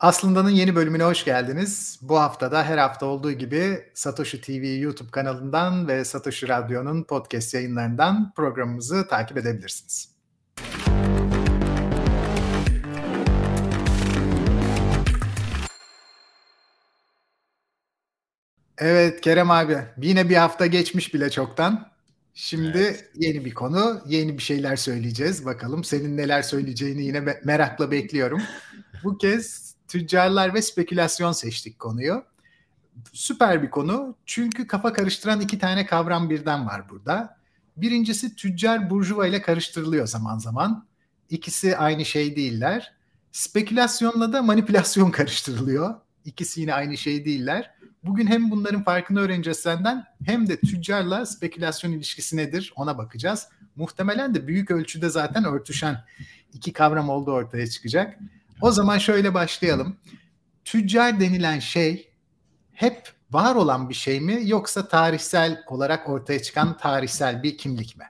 Aslında'nın yeni bölümüne hoş geldiniz. Bu haftada her hafta olduğu gibi Satoshi TV YouTube kanalından ve Satoshi Radyo'nun podcast yayınlarından programımızı takip edebilirsiniz. Evet Kerem abi yine bir hafta geçmiş bile çoktan. Şimdi evet. yeni bir konu, yeni bir şeyler söyleyeceğiz. Bakalım senin neler söyleyeceğini yine merakla bekliyorum. Bu kez tüccarlar ve spekülasyon seçtik konuyu. Süper bir konu çünkü kafa karıştıran iki tane kavram birden var burada. Birincisi tüccar burjuva ile karıştırılıyor zaman zaman. İkisi aynı şey değiller. Spekülasyonla da manipülasyon karıştırılıyor. İkisi yine aynı şey değiller. Bugün hem bunların farkını öğreneceğiz senden hem de tüccarla spekülasyon ilişkisi nedir ona bakacağız. Muhtemelen de büyük ölçüde zaten örtüşen iki kavram olduğu ortaya çıkacak. O zaman şöyle başlayalım. Tüccar denilen şey hep var olan bir şey mi yoksa tarihsel olarak ortaya çıkan tarihsel bir kimlik mi?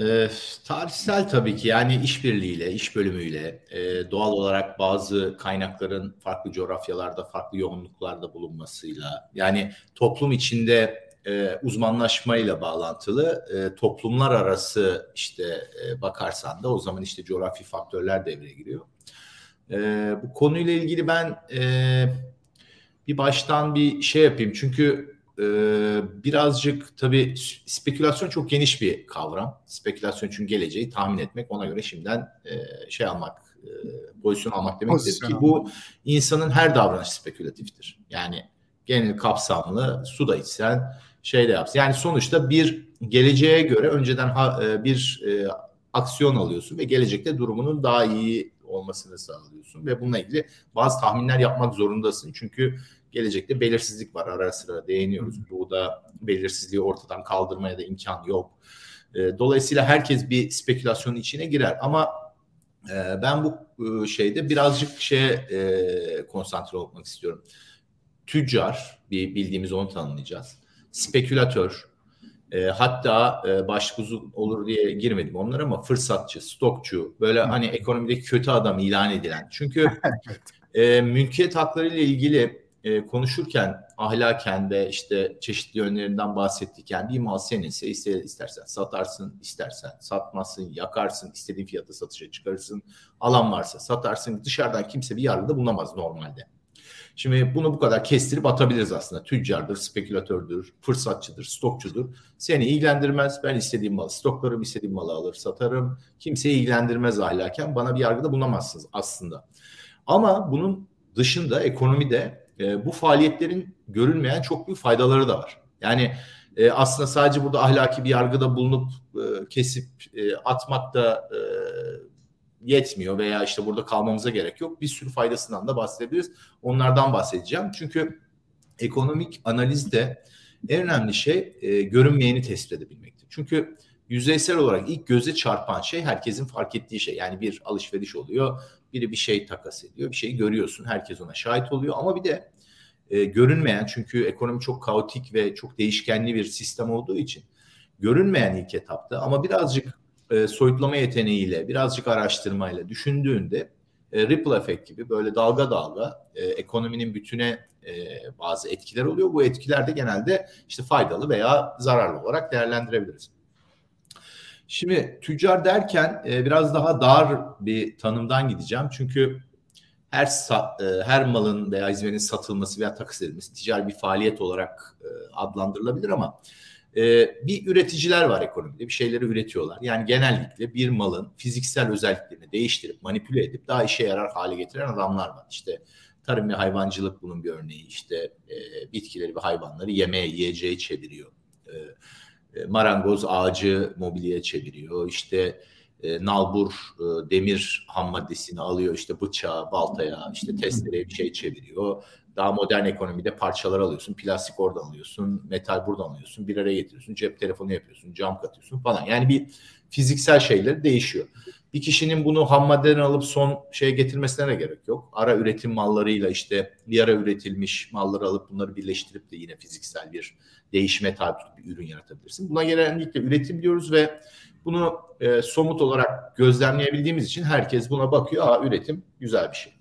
E, tarihsel tabii ki yani işbirliğiyle, iş bölümüyle e, doğal olarak bazı kaynakların farklı coğrafyalarda, farklı yoğunluklarda bulunmasıyla yani toplum içinde e, uzmanlaşmayla bağlantılı e, toplumlar arası işte e, bakarsan da o zaman işte coğrafi faktörler devreye giriyor. E, bu konuyla ilgili ben e, bir baştan bir şey yapayım çünkü e, birazcık tabii spekülasyon çok geniş bir kavram. Spekülasyon çünkü geleceği tahmin etmek ona göre şimdiden e, şey almak e, pozisyon almak demektir ki bu insanın her davranışı spekülatiftir. Yani genel kapsamlı su da içsen şey de yapsın. Yani sonuçta bir geleceğe göre önceden ha, e, bir e, aksiyon alıyorsun ve gelecekte durumunun daha iyi olmasını sağlıyorsun ve bununla ilgili bazı tahminler yapmak zorundasın. Çünkü gelecekte belirsizlik var ara sıra değiniyoruz. Bu da belirsizliği ortadan kaldırmaya da imkan yok. E, dolayısıyla herkes bir spekülasyonun içine girer ama e, ben bu e, şeyde birazcık şeye e, konsantre olmak istiyorum. Tüccar, bir bildiğimiz onu tanımlayacağız spekülatör, e, hatta e, başlık uzun olur diye girmedim onlara ama fırsatçı, stokçu, böyle hani ekonomideki kötü adam ilan edilen. Çünkü e, mülkiyet hakları ile ilgili e, konuşurken ahlaken de işte çeşitli yönlerinden bahsettikken bir mal seninse istersen satarsın, istersen satmazsın, yakarsın, istediğin fiyata satışa çıkarırsın. Alan varsa satarsın. Dışarıdan kimse bir yargıda bulunamaz normalde. Şimdi bunu bu kadar kestirip atabiliriz aslında. Tüccardır, spekülatördür, fırsatçıdır, stokçudur. Seni ilgilendirmez. Ben istediğim malı stoklarım, istediğim malı alır satarım. Kimseyi ilgilendirmez ahlaken. Bana bir yargıda bulunamazsınız aslında. Ama bunun dışında ekonomide e, bu faaliyetlerin görülmeyen çok büyük faydaları da var. Yani e, aslında sadece burada ahlaki bir yargıda bulunup e, kesip e, atmak da e, yetmiyor veya işte burada kalmamıza gerek yok. Bir sürü faydasından da bahsedebiliriz. Onlardan bahsedeceğim. Çünkü ekonomik analizde en önemli şey e, görünmeyeni tespit edebilmektir. Çünkü yüzeysel olarak ilk göze çarpan şey herkesin fark ettiği şey. Yani bir alışveriş oluyor, biri bir şey takas ediyor, bir şeyi görüyorsun, herkes ona şahit oluyor. Ama bir de e, görünmeyen çünkü ekonomi çok kaotik ve çok değişkenli bir sistem olduğu için görünmeyen ilk etapta ama birazcık e, soyutlama yeteneğiyle, birazcık araştırmayla düşündüğünde e, ripple efekt gibi böyle dalga dalga e, ekonominin bütüne e, bazı etkiler oluyor. Bu etkiler de genelde işte faydalı veya zararlı olarak değerlendirebiliriz. Şimdi tüccar derken e, biraz daha dar bir tanımdan gideceğim. Çünkü her e, her malın veya hizmetin satılması veya takas edilmesi ticari bir faaliyet olarak e, adlandırılabilir ama e, bir üreticiler var ekonomide bir şeyleri üretiyorlar. Yani genellikle bir malın fiziksel özelliklerini değiştirip manipüle edip daha işe yarar hale getiren adamlar var. İşte tarım ve hayvancılık bunun bir örneği. İşte e, bitkileri ve hayvanları yemeğe, yiyeceğe çeviriyor. E, e, marangoz ağacı mobilyaya çeviriyor. İşte e, nalbur e, demir ham maddesini alıyor işte bıçağa, baltaya, işte testereye bir şey çeviriyor daha modern ekonomide parçalar alıyorsun. Plastik oradan alıyorsun. Metal buradan alıyorsun. Bir araya getiriyorsun. Cep telefonu yapıyorsun. Cam katıyorsun falan. Yani bir fiziksel şeyler değişiyor. Bir kişinin bunu ham maddeden alıp son şeye getirmesine de gerek yok. Ara üretim mallarıyla işte bir ara üretilmiş malları alıp bunları birleştirip de yine fiziksel bir değişime tabi bir ürün yaratabilirsin. Buna genellikle üretim diyoruz ve bunu e, somut olarak gözlemleyebildiğimiz için herkes buna bakıyor. Aa üretim güzel bir şey.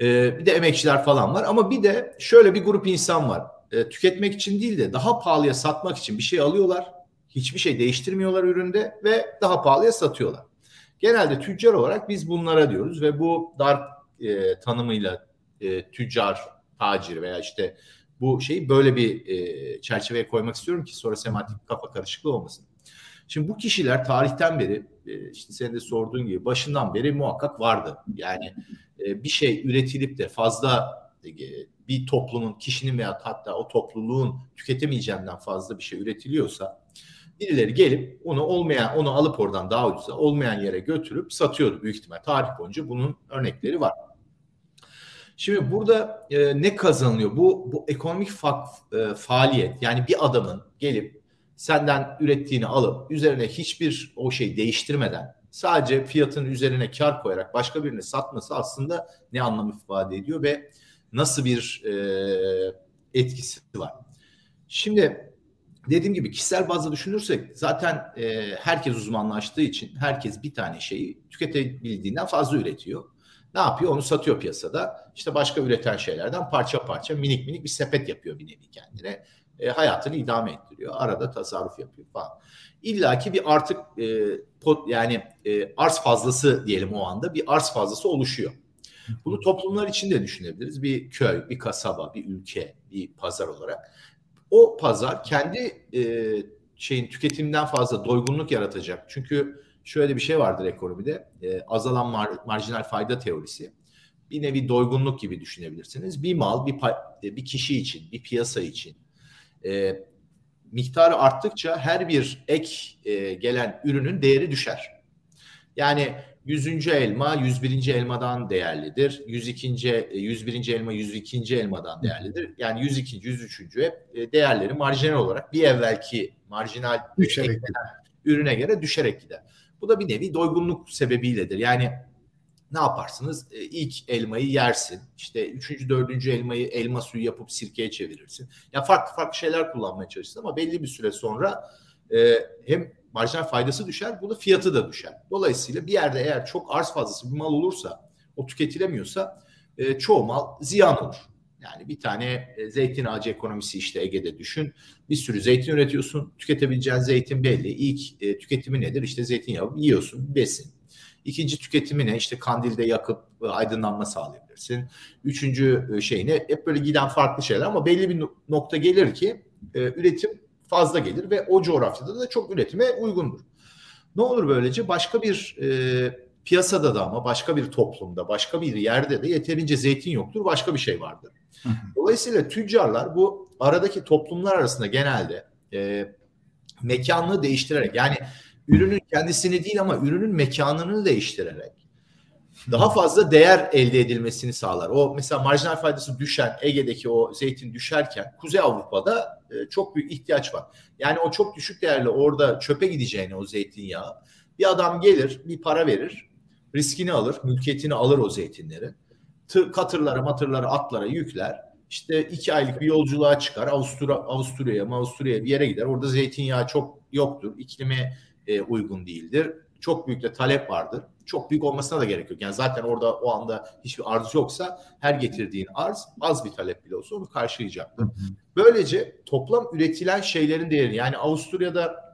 E, bir de emekçiler falan var ama bir de şöyle bir grup insan var. E, tüketmek için değil de daha pahalıya satmak için bir şey alıyorlar. Hiçbir şey değiştirmiyorlar üründe ve daha pahalıya satıyorlar. Genelde tüccar olarak biz bunlara diyoruz ve bu dar e, tanımıyla e, tüccar, tacir veya işte bu şeyi böyle bir e, çerçeveye koymak istiyorum ki sonra sematik kafa karışıklığı olmasın. Şimdi bu kişiler tarihten beri e, işte senin de sorduğun gibi başından beri muhakkak vardı. Yani e, bir şey üretilip de fazla e, bir toplumun, kişinin veya hatta o topluluğun tüketemeyeceğinden fazla bir şey üretiliyorsa birileri gelip onu olmayan onu alıp oradan daha ucuza olmayan yere götürüp satıyordu büyük ihtimal. Tarih boyunca bunun örnekleri var. Şimdi burada e, ne kazanılıyor? Bu bu ekonomik fa, e, faaliyet yani bir adamın gelip senden ürettiğini alıp üzerine hiçbir o şey değiştirmeden sadece fiyatın üzerine kar koyarak başka birine satması aslında ne anlam ifade ediyor ve nasıl bir e, etkisi var. Şimdi dediğim gibi kişisel bazda düşünürsek zaten e, herkes uzmanlaştığı için herkes bir tane şeyi tüketebildiğinden fazla üretiyor. Ne yapıyor? Onu satıyor piyasada. İşte başka üreten şeylerden parça parça minik minik bir sepet yapıyor bir nevi kendine. E, hayatını idame ettiriyor. Arada tasarruf yapıyor falan. İlla ki bir artık e, pot, yani e, arz fazlası diyelim o anda bir arz fazlası oluşuyor. Bunu toplumlar için de düşünebiliriz. Bir köy, bir kasaba, bir ülke, bir pazar olarak. O pazar kendi e, şeyin tüketiminden fazla doygunluk yaratacak. Çünkü şöyle bir şey vardır ekonomide. E, azalan mar, marjinal fayda teorisi. Bir nevi doygunluk gibi düşünebilirsiniz. Bir mal, bir e, bir kişi için, bir piyasa için e, miktarı arttıkça her bir ek e, gelen ürünün değeri düşer. Yani 100. elma 101. elmadan değerlidir. 102. 101. elma 102. elmadan değerlidir. Yani 102. 103. hep e, değerleri marjinal olarak bir evvelki marjinal düşerek ürüne göre düşerek gider. Bu da bir nevi doygunluk sebebiyledir. Yani ne yaparsınız? E, ilk elmayı yersin. İşte üçüncü, dördüncü elmayı elma suyu yapıp sirkeye çevirirsin. Ya farklı farklı şeyler kullanmaya çalışırsın ama belli bir süre sonra e, hem marjinal faydası düşer, bunu fiyatı da düşer. Dolayısıyla bir yerde eğer çok arz fazlası bir mal olursa, o tüketilemiyorsa e, çoğu mal ziyan olur. Yani bir tane e, zeytin ağacı ekonomisi işte Ege'de düşün. Bir sürü zeytin üretiyorsun. Tüketebileceğin zeytin belli. İlk e, tüketimi nedir? İşte zeytinyağı yiyorsun, besin. İkinci tüketimi ne? İşte kandilde yakıp e, aydınlanma sağlayabilirsin. Üçüncü e, şey ne? Hep böyle giden farklı şeyler ama belli bir nokta gelir ki e, üretim fazla gelir ve o coğrafyada da çok üretime uygundur. Ne olur böylece başka bir e, piyasada da ama başka bir toplumda, başka bir yerde de yeterince zeytin yoktur, başka bir şey vardır. Dolayısıyla tüccarlar bu aradaki toplumlar arasında genelde e, mekanını değiştirerek yani ürünün kendisini değil ama ürünün mekanını değiştirerek daha fazla değer elde edilmesini sağlar. O mesela marjinal faydası düşen Ege'deki o zeytin düşerken Kuzey Avrupa'da e, çok büyük ihtiyaç var. Yani o çok düşük değerli orada çöpe gideceğine o zeytinyağı bir adam gelir bir para verir riskini alır mülkiyetini alır o zeytinleri tır, katırlara matırlara atlara yükler işte iki aylık bir yolculuğa çıkar Avusturya, Avusturya'ya Avusturya'ya bir yere gider orada zeytinyağı çok yoktur iklime e, uygun değildir çok büyük de talep vardır. Çok büyük olmasına da gerek yok. Yani zaten orada o anda hiçbir arz yoksa her getirdiğin arz az bir talep bile olsa onu karşılayacaktır. Böylece toplam üretilen şeylerin değeri yani Avusturya'da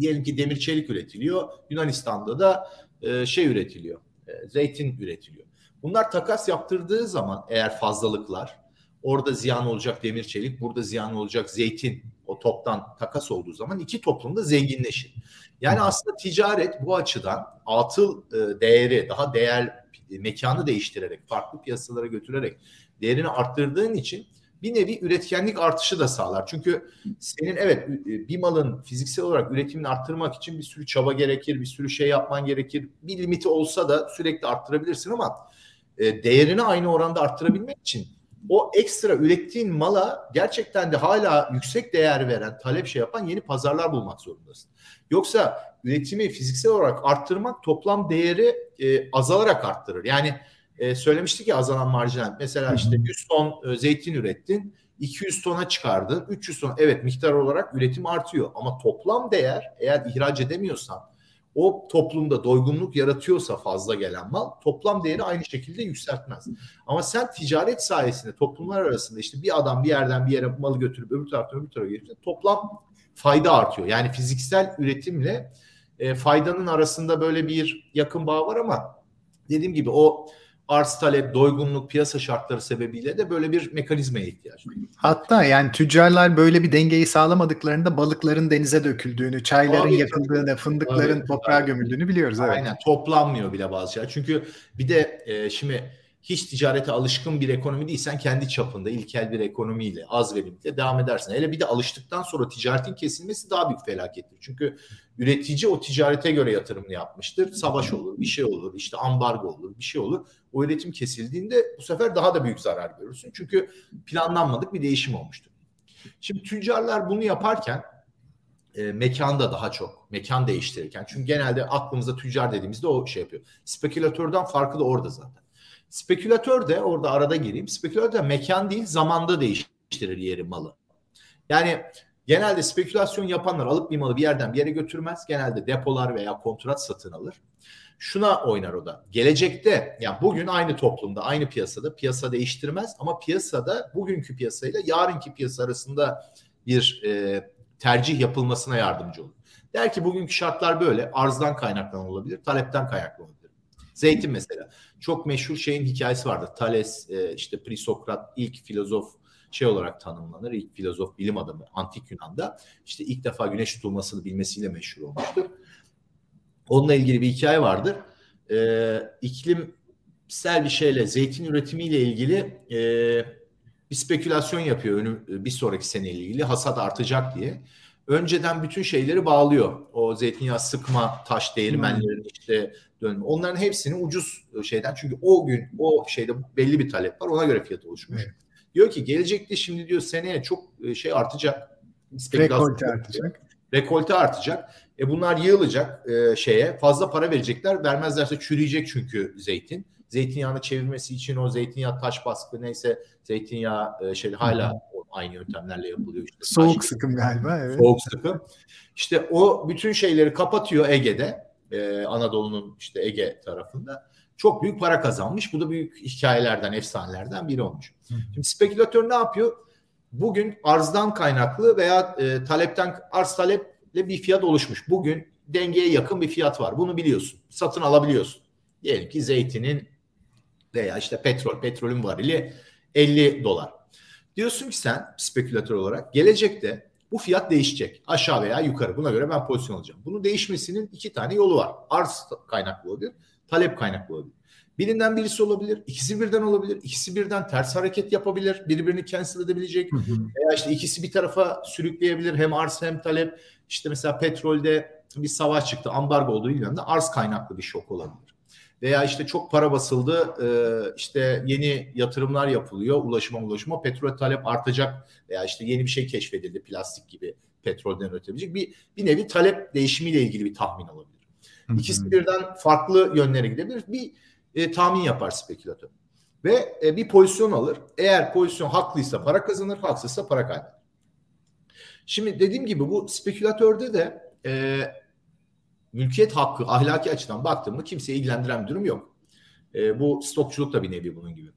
diyelim ki demir çelik üretiliyor. Yunanistan'da da e, şey üretiliyor. E, zeytin üretiliyor. Bunlar takas yaptırdığı zaman eğer fazlalıklar orada ziyan olacak demir çelik, burada ziyan olacak zeytin o toptan takas olduğu zaman iki toplum da zenginleşir. Yani aslında ticaret bu açıdan atıl e, değeri daha değer mekanı değiştirerek farklı piyasalara götürerek değerini arttırdığın için bir nevi üretkenlik artışı da sağlar. Çünkü senin evet bir malın fiziksel olarak üretimini arttırmak için bir sürü çaba gerekir, bir sürü şey yapman gerekir. Bir limiti olsa da sürekli arttırabilirsin ama e, değerini aynı oranda arttırabilmek için o ekstra ürettiğin mala gerçekten de hala yüksek değer veren, talep şey yapan yeni pazarlar bulmak zorundasın. Yoksa üretimi fiziksel olarak arttırmak toplam değeri e, azalarak arttırır. Yani e, söylemiştik ya azalan marjinal. Mesela işte 100 ton e, zeytin ürettin, 200 tona çıkardın, 300 ton. Evet miktar olarak üretim artıyor ama toplam değer eğer ihraç edemiyorsan o toplumda doygunluk yaratıyorsa fazla gelen mal toplam değeri aynı şekilde yükseltmez. Ama sen ticaret sayesinde toplumlar arasında işte bir adam bir yerden bir yere malı götürüp öbür taraftan öbür tarafa getirince toplam fayda artıyor. Yani fiziksel üretimle e, faydanın arasında böyle bir yakın bağ var ama dediğim gibi o arz talep, doygunluk, piyasa şartları sebebiyle de böyle bir mekanizmaya ihtiyaç var. Hatta yani tüccarlar böyle bir dengeyi sağlamadıklarında balıkların denize döküldüğünü, çayların tabii, yakıldığını, fındıkların tabii, toprağa gömüldüğünü biliyoruz. Evet. Aynen toplanmıyor bile bazı şeyler. Çünkü bir de e, şimdi hiç ticarete alışkın bir ekonomi değilsen kendi çapında ilkel bir ekonomiyle az verimlilikle devam edersin. Hele bir de alıştıktan sonra ticaretin kesilmesi daha büyük felakettir. Çünkü üretici o ticarete göre yatırımını yapmıştır. Savaş olur, bir şey olur, işte ambargo olur, bir şey olur. O üretim kesildiğinde bu sefer daha da büyük zarar görürsün. Çünkü planlanmadık bir değişim olmuştur. Şimdi tüccarlar bunu yaparken e, mekanda daha çok mekan değiştirirken çünkü genelde aklımıza tüccar dediğimizde o şey yapıyor. Spekülatörden farkı da orada zaten. Spekülatör de orada arada gireyim. Spekülatör de mekan değil zamanda değiştirir yeri malı. Yani genelde spekülasyon yapanlar alıp bir malı bir yerden bir yere götürmez. Genelde depolar veya kontrat satın alır. Şuna oynar o da. Gelecekte yani bugün aynı toplumda aynı piyasada piyasa değiştirmez ama piyasada bugünkü piyasayla yarınki piyasa arasında bir e, tercih yapılmasına yardımcı olur. Der ki bugünkü şartlar böyle arzdan kaynaklanan olabilir, talepten kaynaklanan olabilir. Zeytin mesela. Çok meşhur şeyin hikayesi vardır. Thales e, işte Prisokrat ilk filozof şey olarak tanımlanır. İlk filozof bilim adamı antik Yunan'da işte ilk defa güneş tutulmasını bilmesiyle meşhur olmuştur. Onunla ilgili bir hikaye vardır. Ee, iklimsel bir şeyle zeytin üretimiyle ilgili e, bir spekülasyon yapıyor önüm, bir sonraki seneyle ilgili hasat artacak diye. Önceden bütün şeyleri bağlıyor. O zeytinyağı sıkma, taş değirmenlerin işte dönme. Onların hepsini ucuz şeyden çünkü o gün o şeyde belli bir talep var. Ona göre fiyat oluşmuş. Evet. Diyor ki gelecekte şimdi diyor seneye çok e, şey artacak. Rekolte artacak. Rekolte artacak. E bunlar yığılacak e, şeye. Fazla para verecekler. Vermezlerse çürüyecek çünkü zeytin. Zeytinyağını çevirmesi için o zeytinyağı taş baskı neyse zeytinyağı e, şey hala aynı yöntemlerle yapılıyor. İşte soğuk taş, sıkım galiba evet. Soğuk sıkım. İşte o bütün şeyleri kapatıyor Ege'de e, Anadolu'nun işte Ege tarafında çok büyük para kazanmış. Bu da büyük hikayelerden, efsanelerden biri olmuş. Hı. Şimdi spekülatör ne yapıyor? Bugün arzdan kaynaklı veya e, talepten arz taleple bir fiyat oluşmuş. Bugün dengeye yakın bir fiyat var. Bunu biliyorsun. Satın alabiliyorsun. Diyelim ki zeytinin veya işte petrol, petrolün varili 50 dolar. Diyorsun ki sen spekülatör olarak gelecekte bu fiyat değişecek. Aşağı veya yukarı. Buna göre ben pozisyon alacağım. Bunun değişmesinin iki tane yolu var. Arz kaynaklı olabilir, talep kaynaklı olabilir. Birinden birisi olabilir, ikisi birden olabilir, ikisi birden ters hareket yapabilir, birbirini cancel edebilecek veya işte ikisi bir tarafa sürükleyebilir hem arz hem talep. İşte mesela petrolde bir savaş çıktı, ambargo olduğu ilgili arz kaynaklı bir şok olabilir veya işte çok para basıldı e, işte yeni yatırımlar yapılıyor ulaşıma ulaşıma petrol talep artacak veya işte yeni bir şey keşfedildi plastik gibi petrolden üretebilecek bir, bir nevi talep değişimiyle ilgili bir tahmin olabilir. İkisi birden farklı yönlere gidebilir. Bir e, tahmin yapar spekülatör. Ve e, bir pozisyon alır. Eğer pozisyon haklıysa para kazanır, haksızsa para kaybeder. Şimdi dediğim gibi bu spekülatörde de e, mülkiyet hakkı ahlaki açıdan baktığımda kimseyi ilgilendiren bir durum yok. E, bu stokçuluk da bir nevi bunun gibi.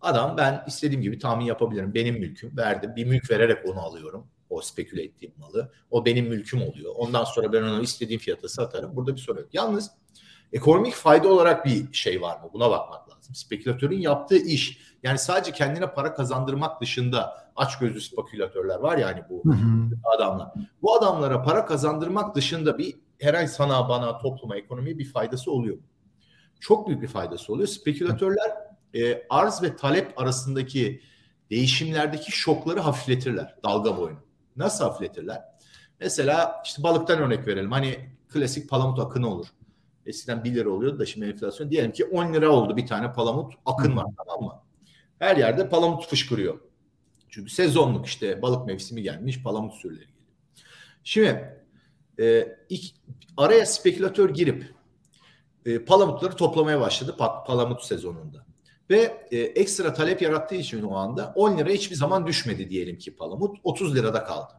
Adam ben istediğim gibi tahmin yapabilirim. Benim mülküm verdim. Bir mülk vererek onu alıyorum. O speküle ettiğim malı. O benim mülküm oluyor. Ondan sonra ben onu istediğim fiyata satarım. Burada bir sorun yok. Yalnız ekonomik fayda olarak bir şey var mı? Buna bakmak lazım. Spekülatörün yaptığı iş yani sadece kendine para kazandırmak dışında aç gözlü spekülatörler var ya hani bu adamlar. Bu adamlara para kazandırmak dışında bir herhangi sana bana topluma ekonomiye bir faydası oluyor. Çok büyük bir faydası oluyor. Spekülatörler e, arz ve talep arasındaki değişimlerdeki şokları hafifletirler dalga boyunu. Nasıl hafifletirler? Mesela işte balıktan örnek verelim. Hani klasik palamut akını olur. Eskiden 1 lira oluyordu da şimdi enflasyon. Diyelim ki 10 lira oldu bir tane palamut akın var tamam mı? Her yerde palamut fışkırıyor. Çünkü sezonluk işte balık mevsimi gelmiş palamut sürüleri geliyor. Şimdi e, ilk, araya spekülatör girip e, palamutları toplamaya başladı palamut sezonunda. Ve e, ekstra talep yarattığı için o anda 10 lira hiçbir zaman düşmedi diyelim ki palamut 30 lirada kaldı.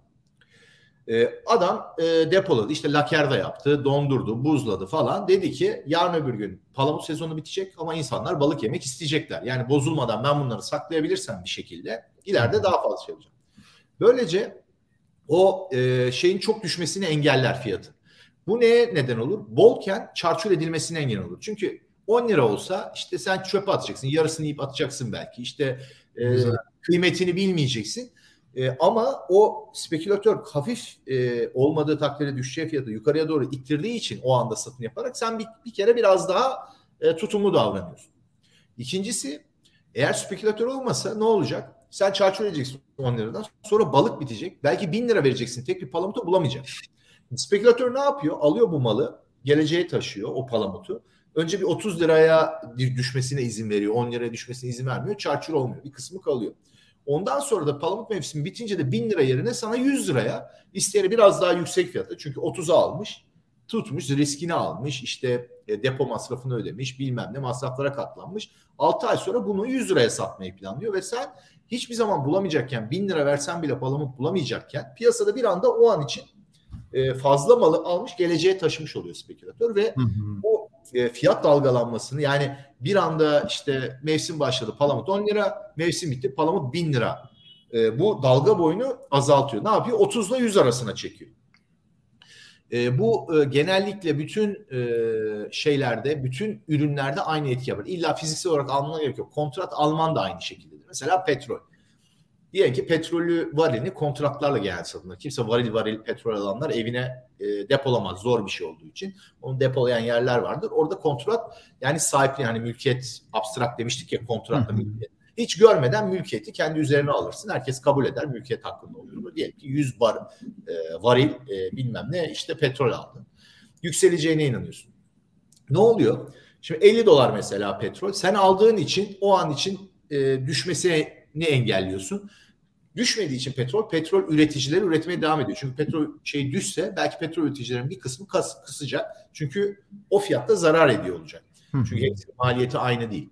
E, adam e, depoladı. İşte lakerda yaptı, dondurdu, buzladı falan. Dedi ki yarın öbür gün palamut sezonu bitecek ama insanlar balık yemek isteyecekler. Yani bozulmadan ben bunları saklayabilirsem bir şekilde ileride daha fazla şey olacak. Böylece o e, şeyin çok düşmesini engeller fiyatı. Bu neye neden olur? Bolken çarçur edilmesine engel olur. Çünkü 10 lira olsa işte sen çöpe atacaksın. Yarısını yiyip atacaksın belki. İşte e, kıymetini bilmeyeceksin. E, ama o spekülatör hafif e, olmadığı takdirde düşeceği fiyatı yukarıya doğru ittirdiği için o anda satın yaparak sen bir, bir kere biraz daha e, tutumlu davranıyorsun. İkincisi eğer spekülatör olmasa ne olacak? Sen çarçur edeceksin 10 liradan. Sonra balık bitecek. Belki 1000 lira vereceksin. Tek bir palamutu bulamayacak. Spekülatör ne yapıyor? Alıyor bu malı. Geleceğe taşıyor o palamutu. Önce bir 30 liraya düşmesine izin veriyor. 10 liraya düşmesine izin vermiyor. Çarçur olmuyor. Bir kısmı kalıyor. Ondan sonra da palamut mevsimi bitince de 1000 lira yerine sana 100 liraya isteyene biraz daha yüksek fiyata çünkü 30'a almış tutmuş riskini almış işte e, depo masrafını ödemiş bilmem ne masraflara katlanmış 6 ay sonra bunu 100 liraya satmayı planlıyor ve sen hiçbir zaman bulamayacakken 1000 lira versen bile palamut bulamayacakken piyasada bir anda o an için e, fazla malı almış geleceğe taşımış oluyor spekülatör ve hı hı. o e, fiyat dalgalanmasını yani bir anda işte mevsim başladı palamut 10 lira mevsim bitti palamut 1000 lira bu dalga boyunu azaltıyor. Ne yapıyor? 30 ile 100 arasına çekiyor. E, bu e, genellikle bütün e, şeylerde, bütün ürünlerde aynı etki yapar. İlla fiziksel olarak almana gerek yok. Kontrat alman da aynı şekildedir. Mesela petrol. Diyelim ki petrolü varilini kontratlarla genel satılır. Kimse varil varil petrol alanlar evine e, depolamaz. Zor bir şey olduğu için. Onu depolayan yerler vardır. Orada kontrat yani sahipli yani mülkiyet abstrakt demiştik ya kontratla mülkiyet. Hiç görmeden mülkiyeti kendi üzerine alırsın. Herkes kabul eder mülkiyet hakkında olduğunu. Diyelim ki 100 bar e, varil e, bilmem ne işte petrol aldın. Yükseleceğine inanıyorsun. Ne oluyor? Şimdi 50 dolar mesela petrol. Sen aldığın için o an için e, düşmesini engelliyorsun. Düşmediği için petrol, petrol üreticileri üretmeye devam ediyor. Çünkü petrol şey düşse belki petrol üreticilerin bir kısmı kas, kısacak. Çünkü o fiyatta zarar ediyor olacak. Çünkü hepsinin maliyeti aynı değil.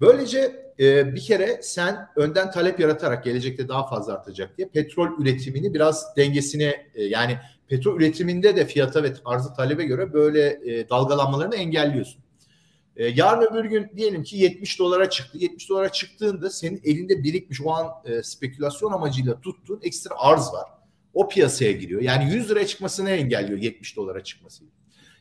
Böylece e, bir kere sen önden talep yaratarak gelecekte daha fazla artacak diye petrol üretimini biraz dengesine e, yani petrol üretiminde de fiyata ve arzı talebe göre böyle e, dalgalanmalarını engelliyorsun. E, yarın öbür gün diyelim ki 70 dolara çıktı. 70 dolara çıktığında senin elinde birikmiş o an e, spekülasyon amacıyla tuttuğun ekstra arz var. O piyasaya giriyor. Yani 100 liraya çıkmasını engelliyor 70 dolara çıkması.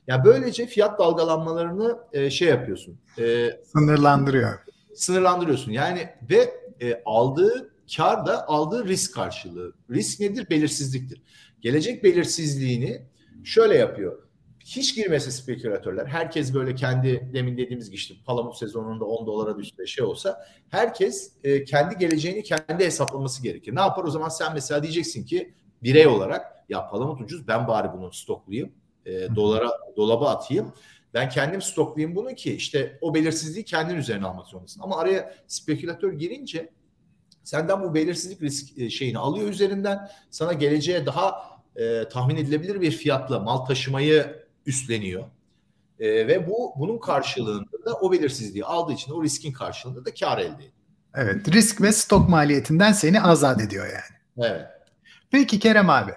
Yani böylece fiyat dalgalanmalarını e, şey yapıyorsun. E, sınırlandırıyor. Sınırlandırıyorsun. Yani ve e, aldığı kar da aldığı risk karşılığı. Risk nedir? Belirsizliktir. Gelecek belirsizliğini şöyle yapıyor hiç girmese spekülatörler, herkes böyle kendi demin dediğimiz gibi işte Palamut sezonunda 10 dolara düştüğü şey olsa herkes e, kendi geleceğini kendi hesaplaması gerekir. Ne yapar o zaman sen mesela diyeceksin ki birey olarak ya Palamut ucuz ben bari bunu stoklayayım, e, dolara dolaba atayım. Ben kendim stoklayayım bunu ki işte o belirsizliği kendin üzerine almak zorundasın. Ama araya spekülatör girince senden bu belirsizlik risk e, şeyini alıyor üzerinden sana geleceğe daha e, tahmin edilebilir bir fiyatla mal taşımayı üstleniyor. E, ve bu bunun karşılığında da o belirsizliği aldığı için o riskin karşılığında da kar elde ediyor. Evet, risk ve stok maliyetinden seni azat ediyor yani. Evet. Peki Kerem abi.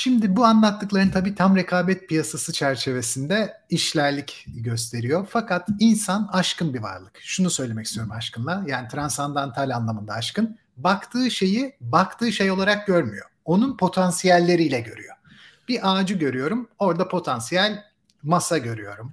Şimdi bu anlattıkların tabii tam rekabet piyasası çerçevesinde işlerlik gösteriyor. Fakat insan aşkın bir varlık. Şunu söylemek istiyorum aşkınla. Yani transandantal anlamında aşkın. Baktığı şeyi baktığı şey olarak görmüyor. Onun potansiyelleriyle görüyor. Bir ağacı görüyorum. Orada potansiyel masa görüyorum.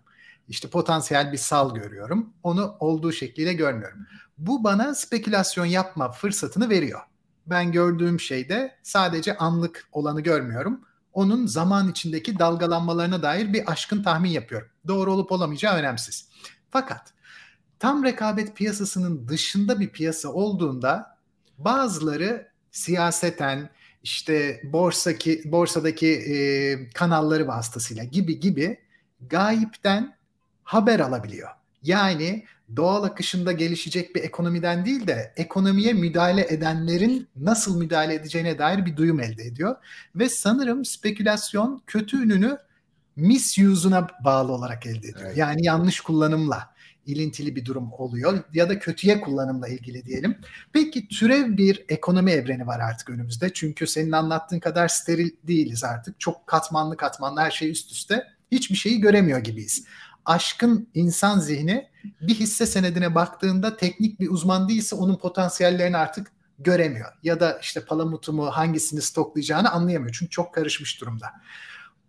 İşte potansiyel bir sal görüyorum. Onu olduğu şekliyle görmüyorum. Bu bana spekülasyon yapma fırsatını veriyor. Ben gördüğüm şeyde sadece anlık olanı görmüyorum. Onun zaman içindeki dalgalanmalarına dair bir aşkın tahmin yapıyorum. Doğru olup olamayacağı önemsiz. Fakat tam rekabet piyasasının dışında bir piyasa olduğunda bazıları siyaseten, işte borsaki, borsadaki e, kanalları vasıtasıyla gibi gibi gayipten haber alabiliyor. Yani doğal akışında gelişecek bir ekonomiden değil de ekonomiye müdahale edenlerin nasıl müdahale edeceğine dair bir duyum elde ediyor. Ve sanırım spekülasyon kötü ününü misuse'una bağlı olarak elde ediyor. Evet. Yani yanlış kullanımla. ilintili bir durum oluyor ya da kötüye kullanımla ilgili diyelim. Peki türev bir ekonomi evreni var artık önümüzde. Çünkü senin anlattığın kadar steril değiliz artık. Çok katmanlı katmanlı her şey üst üste. Hiçbir şeyi göremiyor gibiyiz. Aşkın insan zihni bir hisse senedine baktığında teknik bir uzman değilse onun potansiyellerini artık göremiyor. Ya da işte palamutu mu hangisini stoklayacağını anlayamıyor. Çünkü çok karışmış durumda.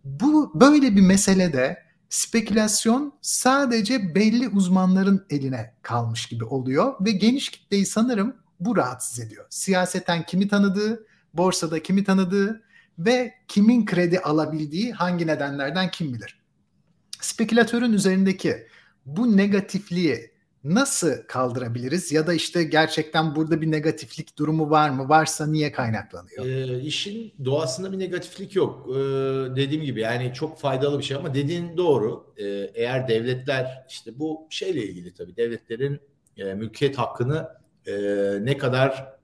Bu böyle bir meselede spekülasyon sadece belli uzmanların eline kalmış gibi oluyor ve geniş kitleyi sanırım bu rahatsız ediyor. Siyaseten kimi tanıdığı, borsada kimi tanıdığı ve kimin kredi alabildiği hangi nedenlerden kim bilir. Spekülatörün üzerindeki bu negatifliği nasıl kaldırabiliriz ya da işte gerçekten burada bir negatiflik durumu var mı? Varsa niye kaynaklanıyor? E, işin doğasında bir negatiflik yok. E, dediğim gibi yani çok faydalı bir şey ama dediğin doğru. E, eğer devletler işte bu şeyle ilgili tabii devletlerin e, mülkiyet hakkını e, ne kadar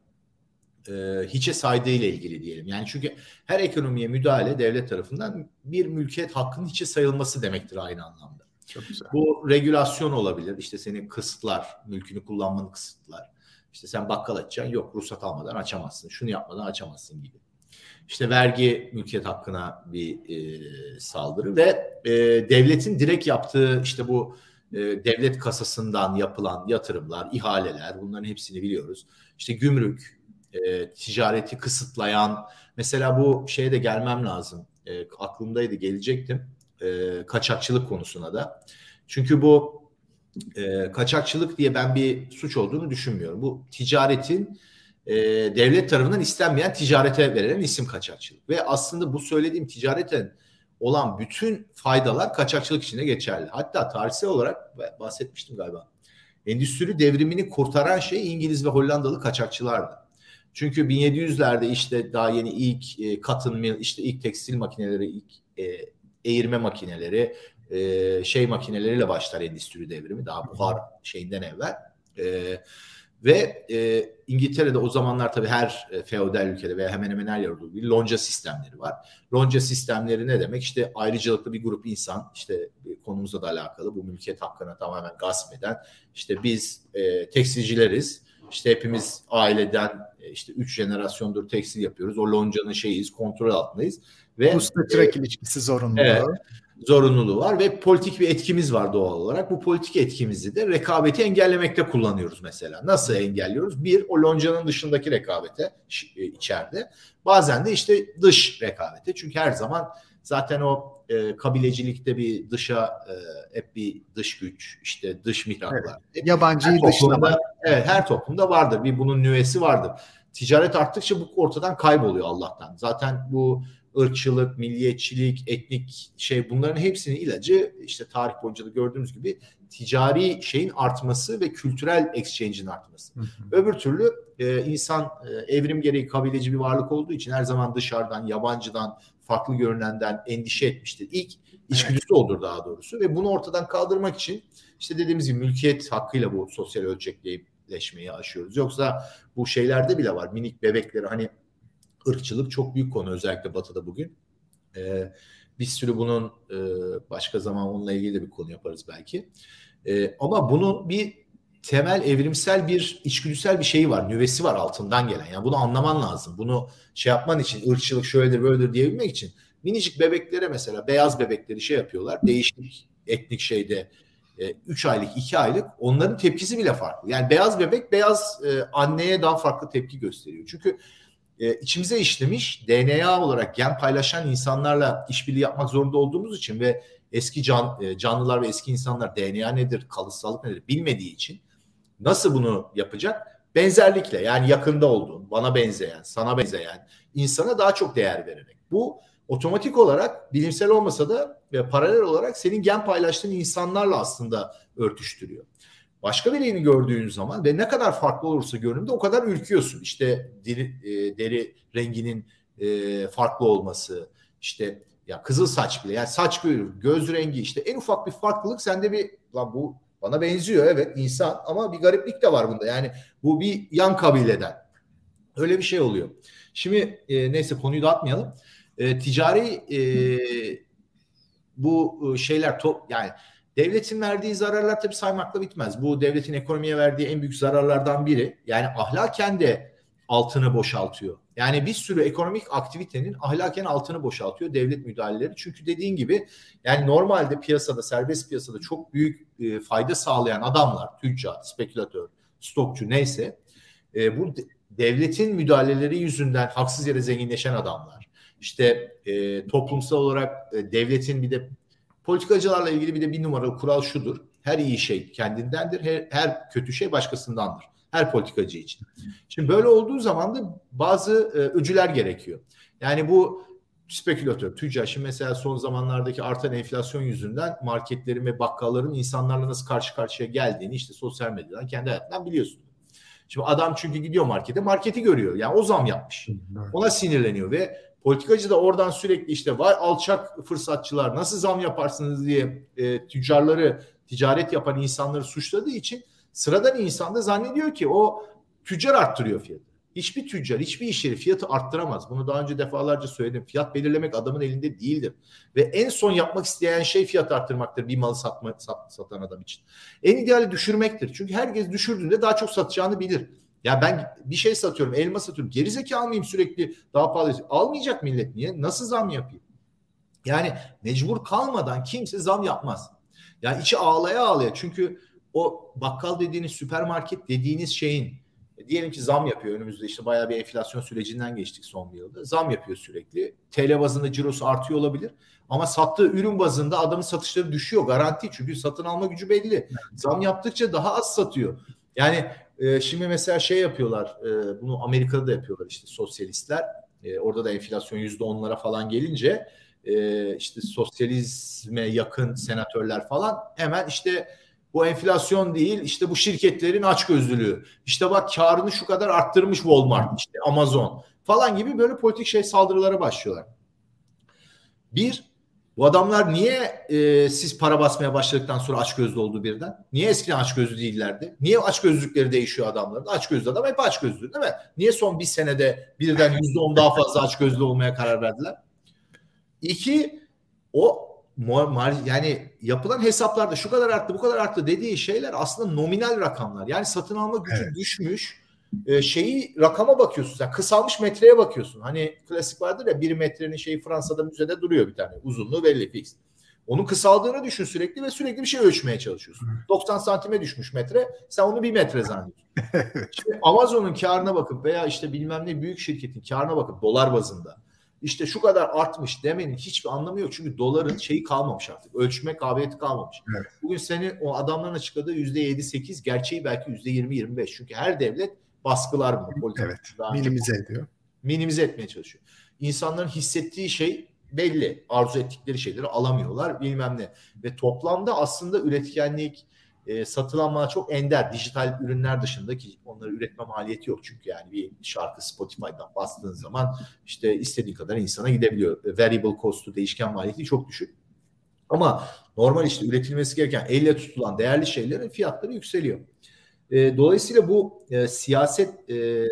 e, hiçe saydığıyla ilgili diyelim. Yani çünkü her ekonomiye müdahale devlet tarafından bir mülkiyet hakkının hiçe sayılması demektir aynı anlamda. Çok güzel. Bu regülasyon olabilir. İşte seni kısıtlar, mülkünü kullanmanı kısıtlar. İşte sen bakkal açacaksın. Yok ruhsat almadan açamazsın. Şunu yapmadan açamazsın gibi. İşte vergi mülkiyet hakkına bir e, saldırı ve e, devletin direkt yaptığı işte bu e, devlet kasasından yapılan yatırımlar, ihaleler bunların hepsini biliyoruz. İşte gümrük, e, ticareti kısıtlayan mesela bu şeye de gelmem lazım. E, aklımdaydı gelecektim e, kaçakçılık konusuna da. Çünkü bu e, kaçakçılık diye ben bir suç olduğunu düşünmüyorum. Bu ticaretin e, devlet tarafından istenmeyen ticarete verilen isim kaçakçılık. Ve aslında bu söylediğim ticaretin olan bütün faydalar kaçakçılık içinde geçerli. Hatta tarihsel olarak bahsetmiştim galiba. Endüstri devrimini kurtaran şey İngiliz ve Hollandalı kaçakçılardı. Çünkü 1700'lerde işte daha yeni ilk e, cotton mill, işte ilk tekstil makineleri, ilk e, eğirme makineleri, e, şey makineleriyle başlar endüstri devrimi daha buhar şeyinden evvel. E, ve e, İngiltere'de o zamanlar tabii her e, feodal ülkede veya hemen hemen her yerde olduğu gibi lonca sistemleri var. Lonca sistemleri ne demek? İşte ayrıcalıklı bir grup insan işte konumuzla da alakalı bu mülkiyet hakkını tamamen gasp eden işte biz e, tekstilcileriz. İşte hepimiz aileden e, işte üç jenerasyondur tekstil yapıyoruz. O loncanın şeyiyiz, kontrol altındayız. Ve Usta çırak e, ilişkisi zorunluluğu. Evet, zorunluluğu var ve politik bir etkimiz var doğal olarak. Bu politik etkimizi de rekabeti engellemekte kullanıyoruz mesela. Nasıl engelliyoruz? Bir, o loncanın dışındaki rekabete e, içeride. Bazen de işte dış rekabete. Çünkü her zaman zaten o e, kabilecilikte bir dışa e, hep bir dış güç, işte dış mihraklar. Evet. Yabancıyı dışlama. Evet, her toplumda vardır. Bir bunun nüvesi vardır. Ticaret arttıkça bu ortadan kayboluyor Allah'tan. Zaten bu ırkçılık, milliyetçilik, etnik şey bunların hepsinin ilacı işte tarih boyunca da gördüğümüz gibi ticari şeyin artması ve kültürel exchange'in artması. Hı hı. Öbür türlü e, insan e, evrim gereği kabileci bir varlık olduğu için her zaman dışarıdan, yabancıdan, farklı görünenden endişe etmiştir. İlk içgüdüsü evet. olur daha doğrusu ve bunu ortadan kaldırmak için işte dediğimiz gibi mülkiyet hakkıyla bu sosyal ölçekleşmeyi aşıyoruz. Yoksa bu şeylerde bile var. Minik bebekleri hani ırkçılık çok büyük konu özellikle Batı'da bugün. E, bir sürü bunun e, başka zaman onunla ilgili de bir konu yaparız belki. E, ama bunun bir temel evrimsel bir içgüdüsel bir şeyi var, nüvesi var altından gelen. Yani bunu anlaman lazım. Bunu şey yapman için ırkçılık şöyledir böyledir diyebilmek için minicik bebeklere mesela beyaz bebekleri şey yapıyorlar. Değişik etnik şeyde 3 e, aylık 2 aylık onların tepkisi bile farklı. Yani beyaz bebek beyaz e, anneye daha farklı tepki gösteriyor. Çünkü e, içimize işlemiş DNA olarak gen paylaşan insanlarla işbirliği yapmak zorunda olduğumuz için ve eski can e, canlılar ve eski insanlar DNA nedir, kalıtsallık nedir bilmediği için nasıl bunu yapacak? Benzerlikle yani yakında olduğun, bana benzeyen, sana benzeyen insana daha çok değer vererek. Bu otomatik olarak bilimsel olmasa da ve paralel olarak senin gen paylaştığın insanlarla aslında örtüştürüyor. Başka birini gördüğün zaman ve ne kadar farklı olursa görünümde o kadar ürküyorsun. İşte deri, e, deri renginin e, farklı olması, işte ya kızıl saç bile yani saç göz rengi işte en ufak bir farklılık sende bir lan bu bana benziyor evet insan ama bir gariplik de var bunda. Yani bu bir yan kabileden. Öyle bir şey oluyor. Şimdi e, neyse konuyu dağıtmayalım. E, ticari e, bu e, şeyler top yani Devletin verdiği zararlar tabii saymakla bitmez. Bu devletin ekonomiye verdiği en büyük zararlardan biri. Yani ahlaken de altını boşaltıyor. Yani bir sürü ekonomik aktivitenin ahlaken altını boşaltıyor devlet müdahaleleri. Çünkü dediğin gibi yani normalde piyasada, serbest piyasada çok büyük e, fayda sağlayan adamlar, tüccar, spekülatör, stokçu neyse e, bu devletin müdahaleleri yüzünden haksız yere zenginleşen adamlar. İşte e, toplumsal olarak e, devletin bir de politikacılarla ilgili bir de bir numaralı kural şudur. Her iyi şey kendindendir, her, her kötü şey başkasındandır. Her politikacı için. Şimdi böyle olduğu zaman da bazı e, öcüler gerekiyor. Yani bu spekülatör, tüccar. Şimdi mesela son zamanlardaki artan enflasyon yüzünden marketlerin ve bakkalların insanlarla nasıl karşı karşıya geldiğini işte sosyal medyadan kendi hayatından biliyorsun. Şimdi adam çünkü gidiyor markete, marketi görüyor. Yani o zam yapmış. Ona sinirleniyor ve politikacı da oradan sürekli işte vay alçak fırsatçılar nasıl zam yaparsınız diye e, tüccarları, ticaret yapan insanları suçladığı için sıradan insan da zannediyor ki o tüccar arttırıyor fiyatı. Hiçbir tüccar, hiçbir iş yeri fiyatı arttıramaz. Bunu daha önce defalarca söyledim. Fiyat belirlemek adamın elinde değildir. Ve en son yapmak isteyen şey fiyat arttırmaktır bir malı satma, sat, satan adam için. En ideali düşürmektir. Çünkü herkes düşürdüğünde daha çok satacağını bilir. Ya ben bir şey satıyorum, elma satıyorum. Gerizekalı mıyım sürekli daha pahalı? Almayacak millet niye? Nasıl zam yapayım? Yani mecbur kalmadan kimse zam yapmaz. Yani içi ağlaya ağlaya. Çünkü o bakkal dediğiniz, süpermarket dediğiniz şeyin diyelim ki zam yapıyor önümüzde işte bayağı bir enflasyon sürecinden geçtik son bir yılda. Zam yapıyor sürekli. TL bazında cirosu artıyor olabilir. Ama sattığı ürün bazında adamın satışları düşüyor garanti. Çünkü satın alma gücü belli. Zam yaptıkça daha az satıyor. Yani e, şimdi mesela şey yapıyorlar. E, bunu Amerika'da da yapıyorlar işte sosyalistler. E, orada da enflasyon yüzde onlara falan gelince e, işte sosyalizme yakın senatörler falan hemen işte bu enflasyon değil işte bu şirketlerin açgözlülüğü. İşte bak karını şu kadar arttırmış Walmart işte Amazon falan gibi böyle politik şey saldırılara başlıyorlar. Bir, bu adamlar niye e, siz para basmaya başladıktan sonra açgözlü oldu birden? Niye eskiden açgözlü değillerdi? Niye açgözlülükleri değişiyor adamların? Açgözlü adam hep açgözlü değil mi? Niye son bir senede birden yüzde on daha fazla açgözlü olmaya karar verdiler? İki, o yani yapılan hesaplarda şu kadar arttı bu kadar arttı dediği şeyler aslında nominal rakamlar. Yani satın alma gücü evet. düşmüş. E, şeyi rakama bakıyorsun sen kısalmış metreye bakıyorsun. Hani klasik vardır ya bir metrenin şeyi Fransa'da müzede duruyor bir tane. Uzunluğu belli fix. Onun kısaldığını düşün sürekli ve sürekli bir şey ölçmeye çalışıyorsun. 90 santime düşmüş metre. Sen onu bir metre zannediyorsun. Şimdi Amazon'un karına bakıp veya işte bilmem ne büyük şirketin karına bakıp dolar bazında işte şu kadar artmış demenin hiçbir anlamı yok. Çünkü doların şeyi kalmamış artık. Ölçme kabiliyeti kalmamış. Evet. Bugün senin o adamların açıkladığı yüzde yedi sekiz gerçeği belki yüzde yirmi yirmi beş. Çünkü her devlet baskılar bunu. Evet. Minimize ediyor. Minimize etmeye çalışıyor. İnsanların hissettiği şey belli. Arzu ettikleri şeyleri alamıyorlar bilmem ne. Ve toplamda aslında üretkenlik, e, satılan çok ender dijital ürünler dışında ki onları üretme maliyeti yok çünkü yani bir şarkı Spotify'dan bastığın zaman işte istediği kadar insana gidebiliyor. E, variable cost'u değişken maliyeti çok düşük. Ama normal işte üretilmesi gereken elle tutulan değerli şeylerin fiyatları yükseliyor. E, dolayısıyla bu e, siyaset e,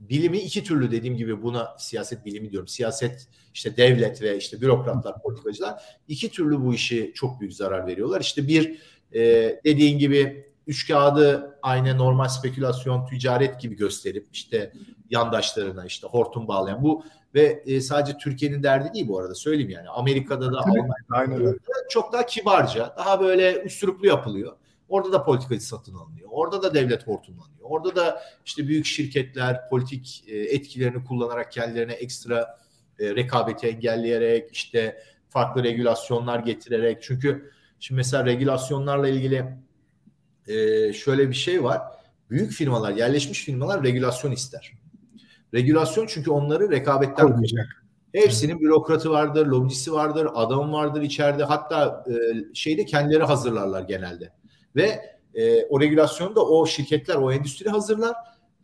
bilimi iki türlü dediğim gibi buna siyaset bilimi diyorum. Siyaset işte devlet ve işte bürokratlar, politikacılar iki türlü bu işi çok büyük zarar veriyorlar. İşte bir e, dediğin gibi üç kağıdı aynı normal spekülasyon, ticaret gibi gösterip işte yandaşlarına işte hortum bağlayan bu ve e, sadece Türkiye'nin derdi değil bu arada söyleyeyim yani Amerika'da da Almanya'da çok daha kibarca, daha böyle üstürüplü yapılıyor. Orada da politikacı satın alınıyor. Orada da devlet hortumlanıyor. Orada da işte büyük şirketler politik e, etkilerini kullanarak kendilerine ekstra e, rekabeti engelleyerek işte farklı regülasyonlar getirerek çünkü Şimdi mesela regülasyonlarla ilgili e, şöyle bir şey var. Büyük firmalar, yerleşmiş firmalar regülasyon ister. Regülasyon çünkü onları rekabetten koruyacak. Hepsinin bürokratı vardır, lobisi vardır, adam vardır içeride. Hatta e, şeyde kendileri hazırlarlar genelde. Ve e, o regülasyonu da o şirketler, o endüstri hazırlar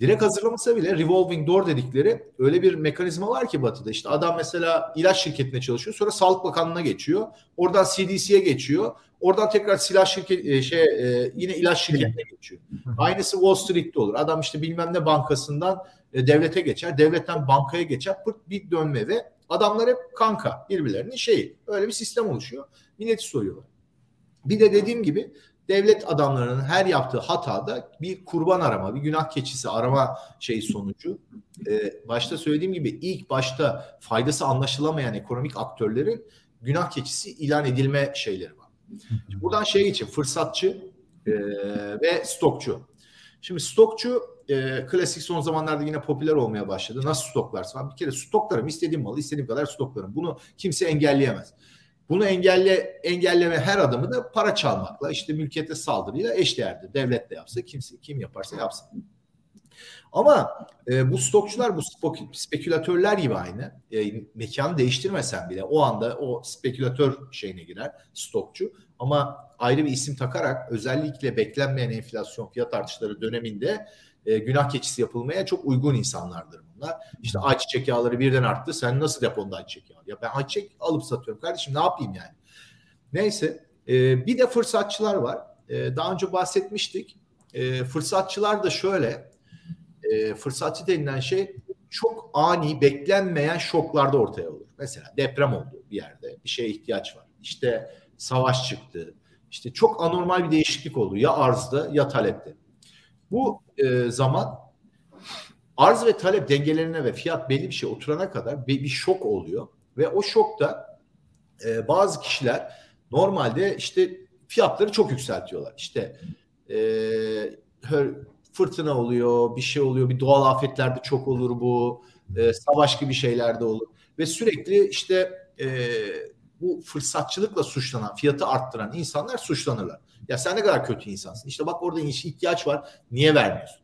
direkt hazırlamasa bile revolving door dedikleri öyle bir mekanizma var ki batıda. İşte adam mesela ilaç şirketine çalışıyor sonra Sağlık Bakanlığı'na geçiyor. Oradan CDC'ye geçiyor. Oradan tekrar silah şirket e, şey e, yine ilaç şirketine geçiyor. Aynısı Wall Street'te olur. Adam işte bilmem ne bankasından e, devlete geçer. Devletten bankaya geçer. Pırt bir dönme ve adamlar hep kanka birbirlerinin şeyi. Öyle bir sistem oluşuyor. Milleti soruyorlar. Bir de dediğim gibi devlet adamlarının her yaptığı hatada bir kurban arama, bir günah keçisi arama şey sonucu. Ee, başta söylediğim gibi ilk başta faydası anlaşılamayan ekonomik aktörlerin günah keçisi ilan edilme şeyleri var. Buradan şey için fırsatçı e, ve stokçu. Şimdi stokçu e, klasik son zamanlarda yine popüler olmaya başladı. Nasıl stoklarsa bir kere stoklarım istediğim malı istediğim kadar stoklarım. Bunu kimse engelleyemez. Bunu engelle engelleme her adımı da para çalmakla işte mülkiyete saldırıyla eşdeğerdir. Devlet de yapsa kimse kim yaparsa yapsın. Ama e, bu stokçular, bu spekülatörler gibi aynı. E, mekanı değiştirmesen bile o anda o spekülatör şeyine girer stokçu. Ama ayrı bir isim takarak özellikle beklenmeyen enflasyon fiyat artışları döneminde e, günah keçisi yapılmaya çok uygun insanlardır bunlar. İşte ayçiçek yağları birden arttı. Sen nasıl deponda ayçiçek yağı? Ya ben ayçiçek alıp satıyorum kardeşim ne yapayım yani? Neyse e, bir de fırsatçılar var. E, daha önce bahsetmiştik. E, fırsatçılar da şöyle e, fırsatçı denilen şey çok ani beklenmeyen şoklarda ortaya olur. Mesela deprem oldu bir yerde bir şeye ihtiyaç var. İşte savaş çıktı. İşte çok anormal bir değişiklik oldu ya arzda ya talepte. Bu e, zaman arz ve talep dengelerine ve fiyat belli bir şey oturana kadar bir, bir şok oluyor ve o şokta e, bazı kişiler normalde işte fiyatları çok yükseltiyorlar. İşte e, fırtına oluyor, bir şey oluyor, bir doğal afetlerde çok olur bu, e, savaş gibi şeylerde olur ve sürekli işte e, bu fırsatçılıkla suçlanan, fiyatı arttıran insanlar suçlanırlar. Ya sen ne kadar kötü insansın. İşte bak orada ihtiyaç var. Niye vermiyorsun?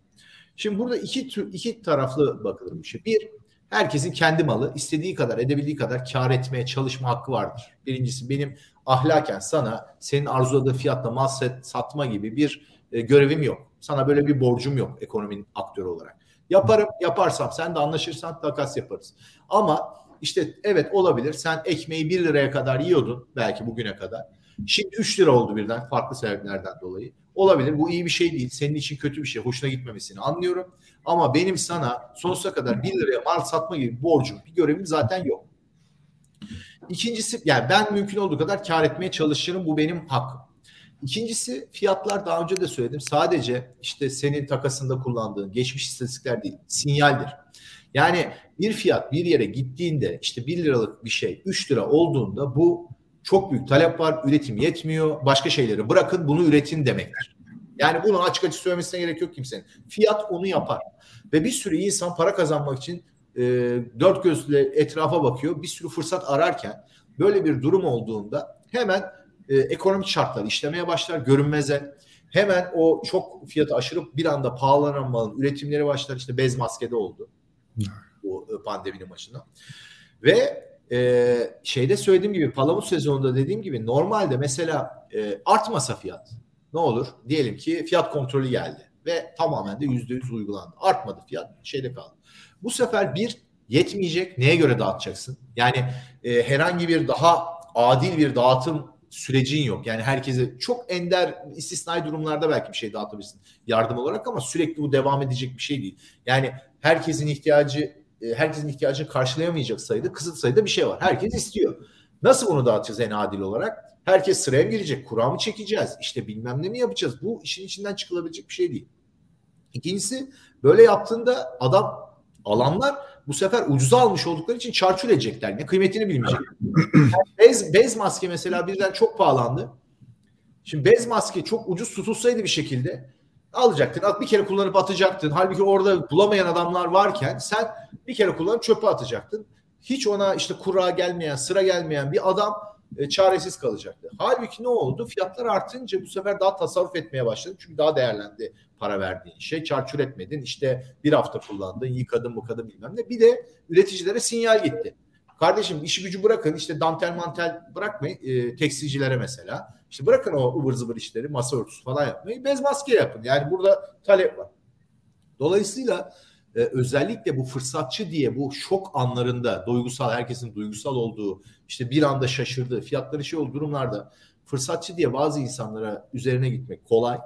Şimdi burada iki tür, iki taraflı bakılır bir şey. Bir, herkesin kendi malı istediği kadar edebildiği kadar kar etmeye çalışma hakkı vardır. Birincisi benim ahlaken sana senin arzuladığı fiyatla mal satma gibi bir e, görevim yok. Sana böyle bir borcum yok ekonominin aktörü olarak. Yaparım, yaparsam sen de anlaşırsan takas yaparız. Ama işte evet olabilir. Sen ekmeği 1 liraya kadar yiyordun belki bugüne kadar. Şimdi 3 lira oldu birden farklı sebeplerden dolayı. Olabilir. Bu iyi bir şey değil. Senin için kötü bir şey. Hoşuna gitmemesini anlıyorum. Ama benim sana sonsuza kadar 1 liraya mal satma gibi borcum, bir görevim zaten yok. İkincisi yani ben mümkün olduğu kadar kar etmeye çalışırım. Bu benim hakkım. İkincisi fiyatlar daha önce de söyledim. Sadece işte senin takasında kullandığın geçmiş istatistikler değil, sinyaldir. Yani bir fiyat bir yere gittiğinde işte 1 liralık bir şey 3 lira olduğunda bu çok büyük talep var, üretim yetmiyor. Başka şeyleri bırakın bunu üretin demektir. Yani bunu açık açık söylemesine gerek yok kimsenin. Fiyat onu yapar. Ve bir sürü insan para kazanmak için e, dört gözle etrafa bakıyor. Bir sürü fırsat ararken böyle bir durum olduğunda hemen e, ekonomik şartlar işlemeye başlar görünmeze. Hemen o çok fiyatı aşırıp bir anda pahalanan malın üretimleri başlar. İşte bez maskede oldu bu e, pandeminin başına. Ve e, şeyde söylediğim gibi Palamut sezonunda dediğim gibi normalde mesela e, artmasa fiyat ne olur? Diyelim ki fiyat kontrolü geldi ve tamamen de yüzde yüz uygulandı. Artmadı fiyat şeyde kaldı. Bu sefer bir yetmeyecek neye göre dağıtacaksın? Yani e, herhangi bir daha adil bir dağıtım sürecin yok. Yani herkese çok ender istisnai durumlarda belki bir şey dağıtabilirsin yardım olarak ama sürekli bu devam edecek bir şey değil. Yani herkesin ihtiyacı e, herkesin ihtiyacını karşılayamayacak sayıda kısıt sayıda bir şey var. Herkes istiyor. Nasıl bunu dağıtacağız en adil olarak? Herkes sıraya girecek. Kura mı çekeceğiz? İşte bilmem ne mi yapacağız? Bu işin içinden çıkılabilecek bir şey değil. İkincisi böyle yaptığında adam alanlar bu sefer ucuza almış oldukları için çarçur edecekler. Ne kıymetini bilmeyecek. Yani bez, bez maske mesela birden çok pahalandı. Şimdi bez maske çok ucuz tutulsaydı bir şekilde alacaktın. Bir kere kullanıp atacaktın. Halbuki orada bulamayan adamlar varken sen bir kere kullanıp çöpe atacaktın. Hiç ona işte kura gelmeyen, sıra gelmeyen bir adam e, çaresiz kalacaktı. Halbuki ne oldu? Fiyatlar artınca bu sefer daha tasarruf etmeye başladın. Çünkü daha değerlendi para verdiğin şey. Çarçur etmedin. İşte bir hafta kullandın, yıkadın mı kadın bilmem ne. Bir de üreticilere sinyal gitti. Kardeşim işi gücü bırakın işte dantel mantel bırakmayın e, tekstilcilere mesela. İşte bırakın o ıvır zıvır işleri masa örtüsü falan yapmayı bez maske yapın. Yani burada talep var. Dolayısıyla e, özellikle bu fırsatçı diye bu şok anlarında duygusal herkesin duygusal olduğu işte bir anda şaşırdığı fiyatları şey olduğu durumlarda fırsatçı diye bazı insanlara üzerine gitmek kolay.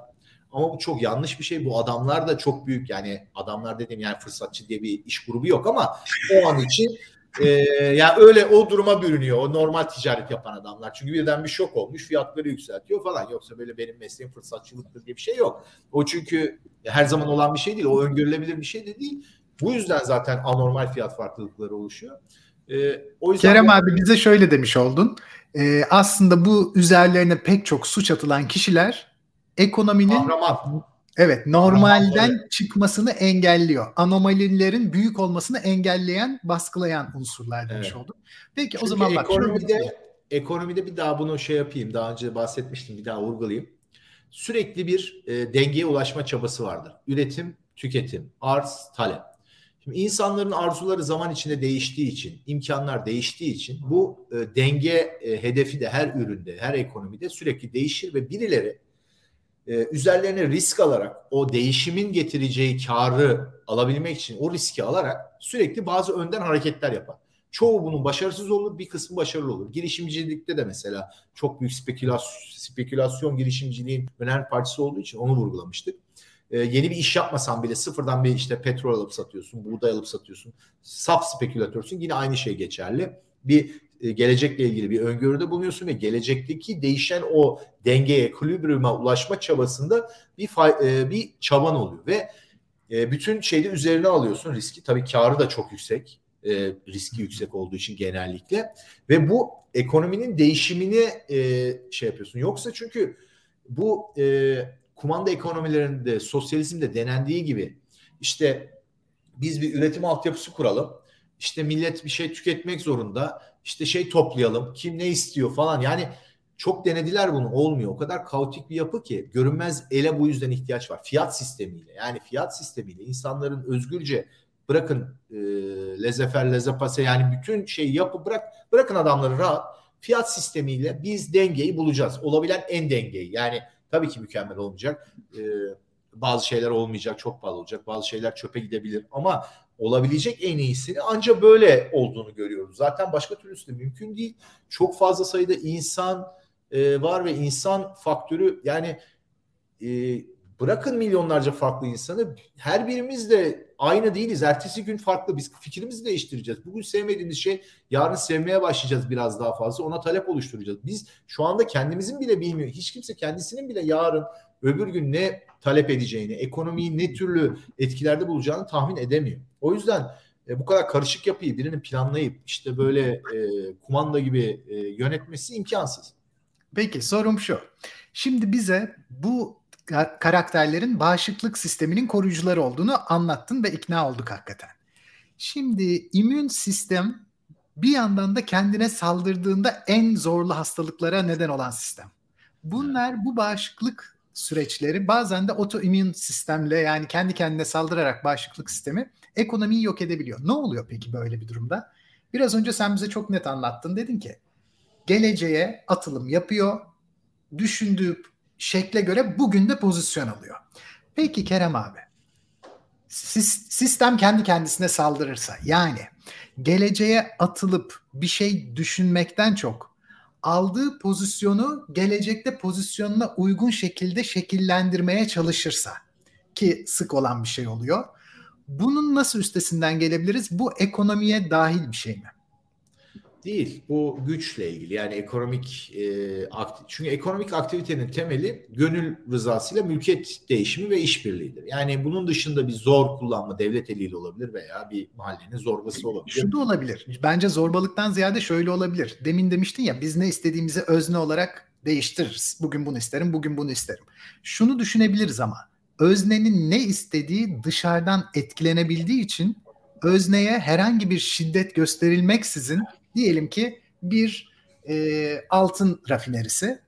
Ama bu çok yanlış bir şey. Bu adamlar da çok büyük yani adamlar dediğim yani fırsatçı diye bir iş grubu yok ama o an için Ee, yani öyle o duruma bürünüyor o normal ticaret yapan adamlar. Çünkü birden bir şok olmuş fiyatları yükseltiyor falan. Yoksa böyle benim mesleğim fırsatçılıktır diye bir şey yok. O çünkü her zaman olan bir şey değil. O öngörülebilir bir şey de değil. Bu yüzden zaten anormal fiyat farklılıkları oluşuyor. Ee, o yüzden Kerem abi bize şöyle demiş oldun. Ee, aslında bu üzerlerine pek çok suç atılan kişiler ekonominin Kahraman. Evet, normalden çıkmasını engelliyor. Anomalilerin büyük olmasını engelleyen, baskılayan unsurlar demiş evet. olduk. Peki Çünkü o zaman bak ekonomide şöyle... ekonomide bir daha bunu şey yapayım. Daha önce bahsetmiştim, bir daha vurgulayayım. Sürekli bir e, dengeye ulaşma çabası vardır. Üretim, tüketim, arz, talep. Şimdi insanların arzuları zaman içinde değiştiği için, imkanlar değiştiği için bu e, denge e, hedefi de her üründe, her ekonomide sürekli değişir ve birileri e, üzerlerine risk alarak o değişimin getireceği karı alabilmek için o riski alarak sürekli bazı önden hareketler yapar. Çoğu bunun başarısız olur, bir kısmı başarılı olur. Girişimcilikte de mesela çok büyük spekülasyon, spekülasyon girişimciliğin önemli parçası olduğu için onu vurgulamıştık. Ee, yeni bir iş yapmasan bile sıfırdan bir işte petrol alıp satıyorsun, buğday alıp satıyorsun. Saf spekülatörsün. Yine aynı şey geçerli. Bir gelecekle ilgili bir öngörüde bulunuyorsun ve gelecekteki değişen o dengeye, ekilibriyuma ulaşma çabasında bir e, bir çaban oluyor ve e, bütün şeyde üzerine alıyorsun riski. Tabii karı da çok yüksek. riski yüksek olduğu için genellikle ve bu ekonominin değişimini şey yapıyorsun. Yoksa çünkü bu kumanda ekonomilerinde sosyalizmde denendiği gibi işte biz bir üretim altyapısı kuralım. İşte millet bir şey tüketmek zorunda. İşte şey toplayalım. Kim ne istiyor falan. Yani çok denediler bunu olmuyor. O kadar kaotik bir yapı ki görünmez ele bu yüzden ihtiyaç var. Fiyat sistemiyle yani fiyat sistemiyle insanların özgürce bırakın e, lezefer lezepase yani bütün şeyi yapı bırak bırakın adamları rahat fiyat sistemiyle biz dengeyi bulacağız. Olabilen en dengeyi yani tabii ki mükemmel olmayacak. E, bazı şeyler olmayacak, çok pahalı olacak. Bazı şeyler çöpe gidebilir ama olabilecek en iyisini ancak böyle olduğunu görüyoruz. Zaten başka türlüsü de mümkün değil. Çok fazla sayıda insan e, var ve insan faktörü yani e, bırakın milyonlarca farklı insanı her birimiz de aynı değiliz. Ertesi gün farklı. Biz fikrimizi değiştireceğiz. Bugün sevmediğimiz şey yarın sevmeye başlayacağız biraz daha fazla. Ona talep oluşturacağız. Biz şu anda kendimizin bile bilmiyor. Hiç kimse kendisinin bile yarın öbür gün ne talep edeceğini, ekonomiyi ne türlü etkilerde bulacağını tahmin edemiyor. O yüzden e, bu kadar karışık yapıyı birinin planlayıp işte böyle e, kumanda gibi e, yönetmesi imkansız. Peki sorum şu. Şimdi bize bu karakterlerin bağışıklık sisteminin koruyucuları olduğunu anlattın ve ikna olduk hakikaten. Şimdi immün sistem bir yandan da kendine saldırdığında en zorlu hastalıklara neden olan sistem. Bunlar bu bağışıklık süreçleri bazen de otoimmün sistemle yani kendi kendine saldırarak bağışıklık sistemi ekonomiyi yok edebiliyor. Ne oluyor peki böyle bir durumda? Biraz önce sen bize çok net anlattın. Dedin ki geleceğe atılım yapıyor. Düşündüğü şekle göre bugün de pozisyon alıyor. Peki Kerem abi sistem kendi kendisine saldırırsa yani geleceğe atılıp bir şey düşünmekten çok aldığı pozisyonu gelecekte pozisyonuna uygun şekilde şekillendirmeye çalışırsa ki sık olan bir şey oluyor. Bunun nasıl üstesinden gelebiliriz? Bu ekonomiye dahil bir şey mi? Değil. Bu güçle ilgili. Yani ekonomik e, akti- çünkü ekonomik aktivitenin temeli gönül rızasıyla mülkiyet değişimi ve işbirliğidir. Yani bunun dışında bir zor kullanma devlet eliyle olabilir veya bir mahallenin zorbası olabilir. Şu da olabilir. Bence zorbalıktan ziyade şöyle olabilir. Demin demiştin ya biz ne istediğimizi özne olarak değiştiririz. Bugün bunu isterim, bugün bunu isterim. Şunu düşünebiliriz ama öznenin ne istediği dışarıdan etkilenebildiği için özneye herhangi bir şiddet gösterilmeksizin diyelim ki bir e, altın rafinerisi.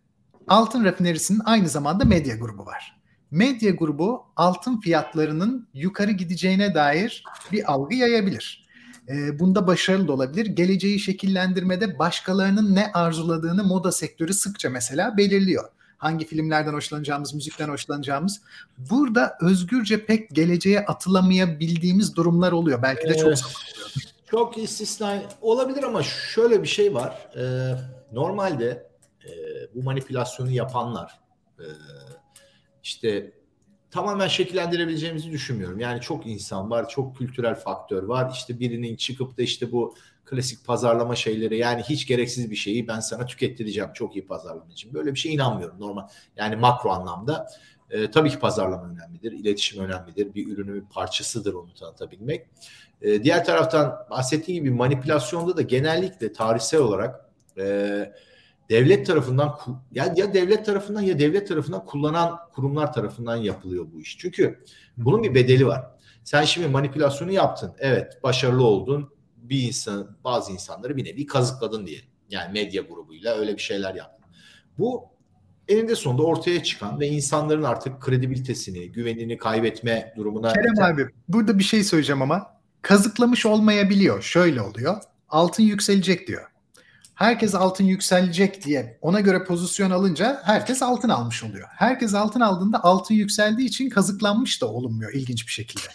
Altın rafinerisinin aynı zamanda medya grubu var. Medya grubu altın fiyatlarının yukarı gideceğine dair bir algı yayabilir. E, bunda başarılı da olabilir. Geleceği şekillendirmede başkalarının ne arzuladığını moda sektörü sıkça mesela belirliyor hangi filmlerden hoşlanacağımız, müzikten hoşlanacağımız. Burada özgürce pek geleceğe atılamayabildiğimiz durumlar oluyor. Belki de çok evet. Çok istisna olabilir ama şöyle bir şey var. Ee, normalde e, bu manipülasyonu yapanlar e, işte tamamen şekillendirebileceğimizi düşünmüyorum. Yani çok insan var, çok kültürel faktör var. İşte birinin çıkıp da işte bu klasik pazarlama şeyleri yani hiç gereksiz bir şeyi ben sana tükettireceğim çok iyi pazarlama için. Böyle bir şey inanmıyorum normal. Yani makro anlamda e, tabii ki pazarlama önemlidir, iletişim önemlidir. Bir ürünün bir parçasıdır onu tanıtabilmek. E, diğer taraftan bahsettiğim gibi manipülasyonda da genellikle tarihsel olarak e, devlet tarafından ya, ya devlet tarafından ya devlet tarafından kullanan kurumlar tarafından yapılıyor bu iş. Çünkü bunun bir bedeli var. Sen şimdi manipülasyonu yaptın. Evet başarılı oldun. Bir insan bazı insanları bir nevi kazıkladın diye. Yani medya grubuyla öyle bir şeyler yaptın. Bu eninde sonunda ortaya çıkan ve insanların artık kredibilitesini, güvenini kaybetme durumuna... Kerem abi burada bir şey söyleyeceğim ama kazıklamış olmayabiliyor. Şöyle oluyor. Altın yükselecek diyor. Herkes altın yükselecek diye ona göre pozisyon alınca herkes altın almış oluyor. Herkes altın aldığında altın yükseldiği için kazıklanmış da olunmuyor ilginç bir şekilde.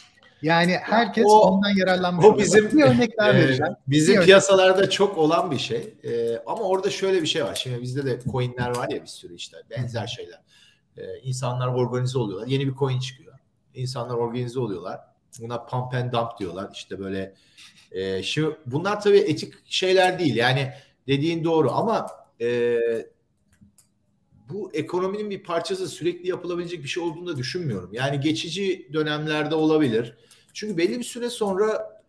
Yani herkes o, ondan yararlanmış. O bizim bir örnek daha vereceğim. Bizim bir piyasalarda örnek. çok olan bir şey. E, ama orada şöyle bir şey var. Şimdi bizde de coinler var ya bir sürü işte benzer şeyler. E, insanlar organize oluyorlar. Yeni bir coin çıkıyor. İnsanlar organize oluyorlar. Buna pump and dump diyorlar. İşte böyle e, şimdi bunlar tabii etik şeyler değil. Yani dediğin doğru ama e, bu ekonominin bir parçası sürekli yapılabilecek bir şey olduğunu da düşünmüyorum. Yani geçici dönemlerde olabilir. Çünkü belli bir süre sonra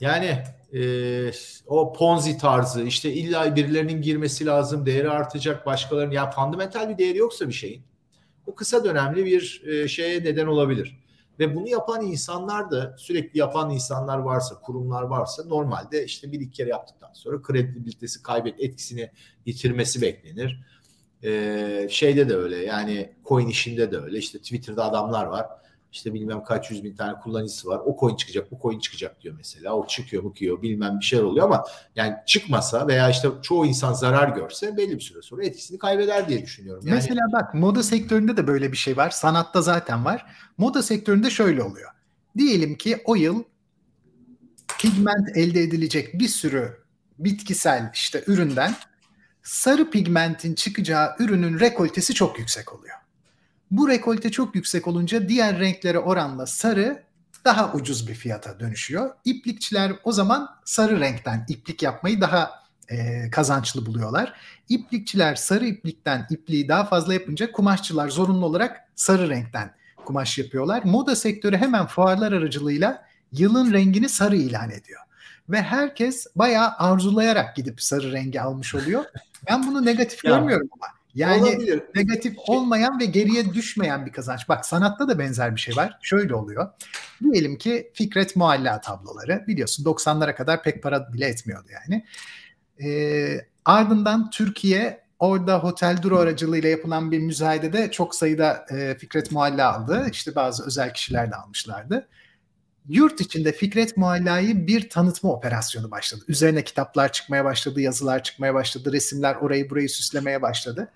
yani e, o Ponzi tarzı işte illa birilerinin girmesi lazım, değeri artacak başkalarının ya fundamental bir değeri yoksa bir şeyin bu kısa dönemli bir e, şeye neden olabilir. Ve bunu yapan insanlar da sürekli yapan insanlar varsa, kurumlar varsa normalde işte bir iki kere yaptıktan sonra kredibilitesi kaybet, etkisini yitirmesi beklenir. Ee, şeyde de öyle yani coin işinde de öyle. İşte Twitter'da adamlar var işte bilmem kaç yüz bin tane kullanıcısı var. O coin çıkacak, bu coin çıkacak diyor mesela. O çıkıyor, bakıyor, bilmem bir şeyler oluyor ama yani çıkmasa veya işte çoğu insan zarar görse belli bir süre sonra etkisini kaybeder diye düşünüyorum. Yani... Mesela bak moda sektöründe de böyle bir şey var. Sanatta zaten var. Moda sektöründe şöyle oluyor. Diyelim ki o yıl pigment elde edilecek bir sürü bitkisel işte üründen sarı pigmentin çıkacağı ürünün rekoltesi çok yüksek oluyor. Bu rekolte çok yüksek olunca diğer renklere oranla sarı daha ucuz bir fiyata dönüşüyor. İplikçiler o zaman sarı renkten iplik yapmayı daha e, kazançlı buluyorlar. İplikçiler sarı iplikten ipliği daha fazla yapınca kumaşçılar zorunlu olarak sarı renkten kumaş yapıyorlar. Moda sektörü hemen fuarlar aracılığıyla yılın rengini sarı ilan ediyor. Ve herkes bayağı arzulayarak gidip sarı rengi almış oluyor. Ben bunu negatif görmüyorum ama yani Olabilir. negatif şey- olmayan ve geriye düşmeyen bir kazanç. Bak sanatta da benzer bir şey var. Şöyle oluyor. Diyelim ki Fikret Mualla tabloları biliyorsun 90'lara kadar pek para bile etmiyordu yani. Ee, ardından Türkiye orada Hotel Duru aracılığıyla yapılan bir müzayedede çok sayıda e, Fikret Mualla aldı. İşte bazı özel kişiler de almışlardı. Yurt içinde Fikret Mualla'yı bir tanıtma operasyonu başladı. Üzerine kitaplar çıkmaya başladı, yazılar çıkmaya başladı, resimler orayı burayı süslemeye başladı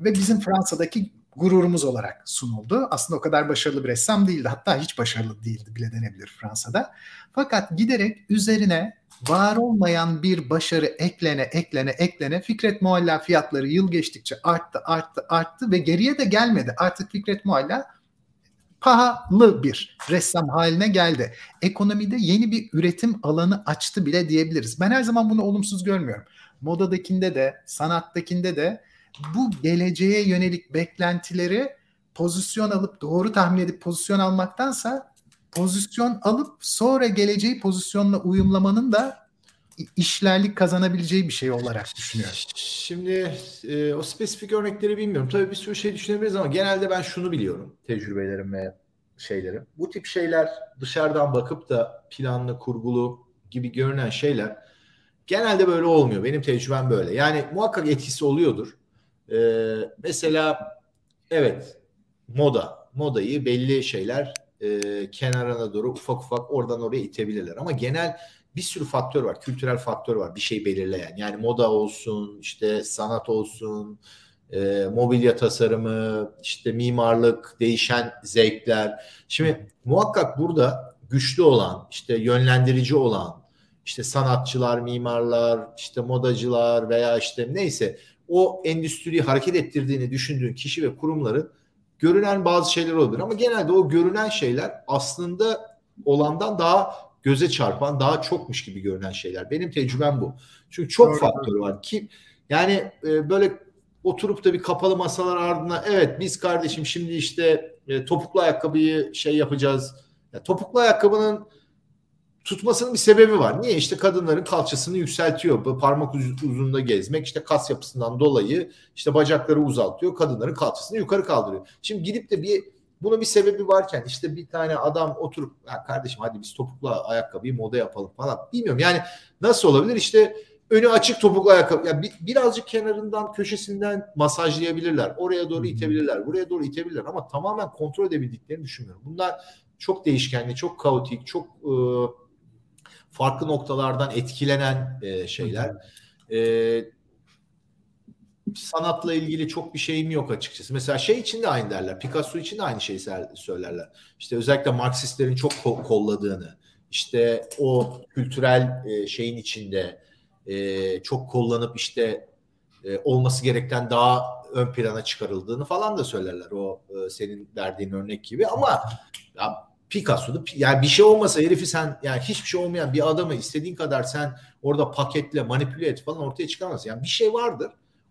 ve bizim Fransa'daki gururumuz olarak sunuldu. Aslında o kadar başarılı bir ressam değildi. Hatta hiç başarılı değildi bile denebilir Fransa'da. Fakat giderek üzerine var olmayan bir başarı eklene eklene eklene Fikret Mualla fiyatları yıl geçtikçe arttı arttı arttı ve geriye de gelmedi. Artık Fikret Mualla pahalı bir ressam haline geldi. Ekonomide yeni bir üretim alanı açtı bile diyebiliriz. Ben her zaman bunu olumsuz görmüyorum. Modadakinde de, sanattakinde de bu geleceğe yönelik beklentileri pozisyon alıp doğru tahmin edip pozisyon almaktansa pozisyon alıp sonra geleceği pozisyonla uyumlamanın da işlerlik kazanabileceği bir şey olarak düşünüyorum. Şimdi e, o spesifik örnekleri bilmiyorum. Tabii bir sürü şey düşünebiliriz ama genelde ben şunu biliyorum tecrübelerim ve şeylerim. Bu tip şeyler dışarıdan bakıp da planlı, kurgulu gibi görünen şeyler genelde böyle olmuyor. Benim tecrübem böyle. Yani muhakkak etkisi oluyordur. Ee, mesela evet moda. Modayı belli şeyler e, kenarına doğru ufak ufak oradan oraya itebilirler. Ama genel bir sürü faktör var. Kültürel faktör var. Bir şey belirleyen. Yani moda olsun, işte sanat olsun, e, mobilya tasarımı, işte mimarlık, değişen zevkler. Şimdi muhakkak burada güçlü olan, işte yönlendirici olan, işte sanatçılar, mimarlar, işte modacılar veya işte neyse o endüstriyi hareket ettirdiğini düşündüğün kişi ve kurumların görünen bazı şeyler olabilir ama genelde o görünen şeyler aslında olandan daha göze çarpan, daha çokmuş gibi görünen şeyler. Benim tecrübem bu. Çünkü çok Doğru. faktör var ki yani e, böyle oturup da bir kapalı masalar ardına evet biz kardeşim şimdi işte e, topuklu ayakkabıyı şey yapacağız. Ya, topuklu ayakkabının tutmasının bir sebebi var. Niye? İşte kadınların kalçasını yükseltiyor. Parmak uzunluğunda gezmek işte kas yapısından dolayı işte bacakları uzaltıyor. Kadınların kalçasını yukarı kaldırıyor. Şimdi gidip de bir bunun bir sebebi varken işte bir tane adam oturup ya kardeşim hadi biz topuklu ayakkabıyı moda yapalım falan. Bilmiyorum yani nasıl olabilir? İşte önü açık topuklu ayakkabı. Yani bir, birazcık kenarından köşesinden masajlayabilirler. Oraya doğru itebilirler. Buraya doğru itebilirler ama tamamen kontrol edebildiklerini düşünmüyorum. Bunlar çok değişkenli, çok kaotik, çok e, farklı noktalardan etkilenen e, şeyler. E, sanatla ilgili çok bir şeyim yok açıkçası. Mesela şey için de aynı derler. Picasso için de aynı şeyi söylerler. İşte özellikle Marksistlerin çok kolladığını, işte o kültürel e, şeyin içinde e, çok kullanıp işte e, olması gerekten daha ön plana çıkarıldığını falan da söylerler. O senin verdiğin örnek gibi ama ya Picasso'da yani bir şey olmasa herifi sen yani hiçbir şey olmayan bir adamı istediğin kadar sen orada paketle manipüle et falan ortaya çıkamazsın. Yani bir şey vardır.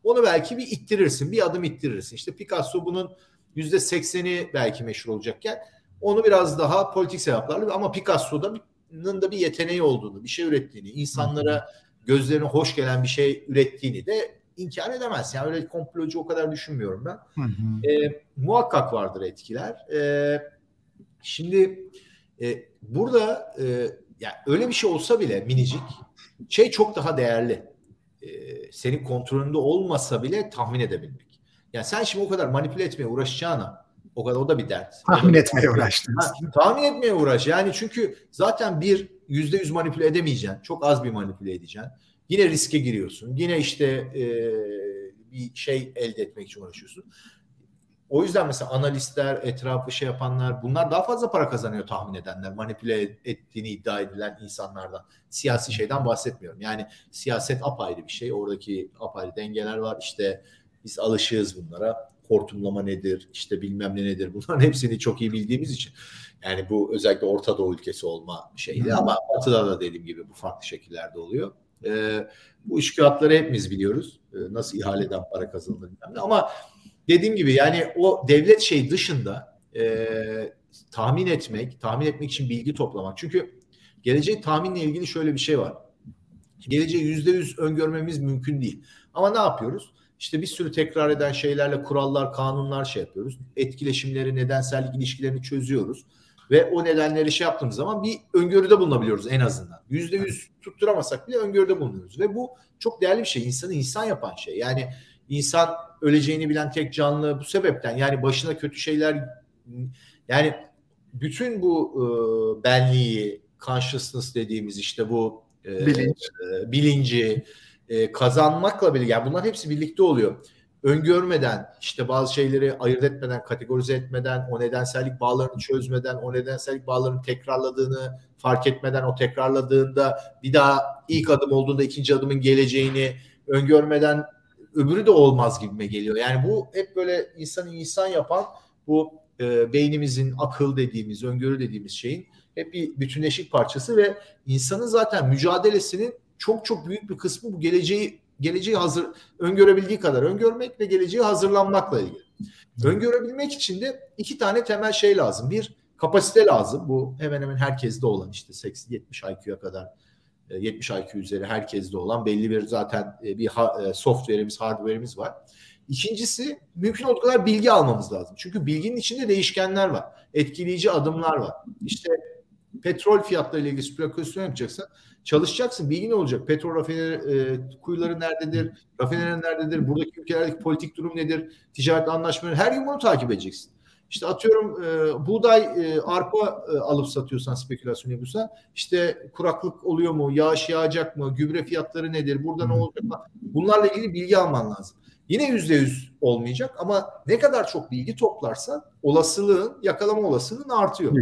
Onu belki bir ittirirsin. Bir adım ittirirsin. İşte Picasso bunun yüzde sekseni belki meşhur olacakken onu biraz daha politik sebeplerle ama Picasso'nun da bir yeteneği olduğunu, bir şey ürettiğini, insanlara gözlerine hoş gelen bir şey ürettiğini de inkar edemez. Yani öyle komplocu o kadar düşünmüyorum ben. Hı hı. E, muhakkak vardır etkiler. E, şimdi e, burada e, yani öyle bir şey olsa bile minicik şey çok daha değerli. Senin kontrolünde olmasa bile tahmin edebilmek. Yani sen şimdi o kadar manipüle etmeye uğraşacağına o kadar o da bir dert. Tahmin etmeye uğraştınız. tahmin etmeye uğraş. Yani çünkü zaten bir yüzde yüz manipüle edemeyeceksin. Çok az bir manipüle edeceksin. Yine riske giriyorsun. Yine işte e, bir şey elde etmek için uğraşıyorsun. O yüzden mesela analistler, etrafı şey yapanlar bunlar daha fazla para kazanıyor tahmin edenler. Manipüle ettiğini iddia edilen insanlardan. Siyasi şeyden bahsetmiyorum. Yani siyaset apayrı bir şey. Oradaki apayrı dengeler var. İşte biz alışığız bunlara. Hortumlama nedir? İşte bilmem ne nedir? Bunların hepsini çok iyi bildiğimiz için. Yani bu özellikle Orta Doğu ülkesi olma şeydi ama Batı'da da dediğim gibi bu farklı şekillerde oluyor. E, bu işkağıtları hepimiz biliyoruz. E, nasıl ihaleden para kazanılır ama dediğim gibi yani o devlet şey dışında e, tahmin etmek, tahmin etmek için bilgi toplamak. Çünkü geleceği tahminle ilgili şöyle bir şey var. Geleceği yüzde yüz öngörmemiz mümkün değil. Ama ne yapıyoruz? İşte bir sürü tekrar eden şeylerle kurallar, kanunlar şey yapıyoruz. Etkileşimleri, nedensellik ilişkilerini çözüyoruz. Ve o nedenleri şey yaptığımız zaman bir öngörüde bulunabiliyoruz en azından. Yüzde yüz tutturamasak bile öngörüde bulunuyoruz. Ve bu çok değerli bir şey. İnsanı insan yapan şey. Yani insan öleceğini bilen tek canlı bu sebepten. Yani başına kötü şeyler yani bütün bu e, benliği, consciousness dediğimiz işte bu e, Bilinç. e, bilinci e, kazanmakla birlikte yani bunlar hepsi birlikte oluyor öngörmeden işte bazı şeyleri ayırt etmeden, kategorize etmeden, o nedensellik bağlarını çözmeden, o nedensellik bağlarını tekrarladığını fark etmeden, o tekrarladığında bir daha ilk adım olduğunda ikinci adımın geleceğini öngörmeden öbürü de olmaz gibime geliyor. Yani bu hep böyle insanı insan yapan bu e, beynimizin akıl dediğimiz, öngörü dediğimiz şeyin hep bir bütünleşik parçası ve insanın zaten mücadelesinin çok çok büyük bir kısmı bu geleceği geleceği hazır öngörebildiği kadar öngörmek ve geleceği hazırlanmakla ilgili. Öngörebilmek için de iki tane temel şey lazım. Bir kapasite lazım. Bu hemen hemen herkeste olan işte 80 70 IQ'ya kadar 70 e, IQ üzeri herkeste olan belli bir zaten e, bir e, software'imiz, hardware'imiz var. İkincisi mümkün olduğu kadar bilgi almamız lazım. Çünkü bilginin içinde değişkenler var. Etkileyici adımlar var. İşte petrol fiyatlarıyla ilgili spekülasyon yapacaksan çalışacaksın. Bilgi ne olacak? Petrol rafineri e, kuyuları nerededir? Rafineri nerededir? Buradaki ülkelerdeki politik durum nedir? Ticaret anlaşmaları her gün bunu takip edeceksin. İşte atıyorum e, buğday, e, arpa e, alıp satıyorsan spekülasyon yapıyorsan işte kuraklık oluyor mu? Yağış yağacak mı? Gübre fiyatları nedir? Burada ne olacak? Bunlarla ilgili bilgi alman lazım. Yine yüzde yüz olmayacak ama ne kadar çok bilgi toplarsan olasılığın, yakalama olasılığın artıyor.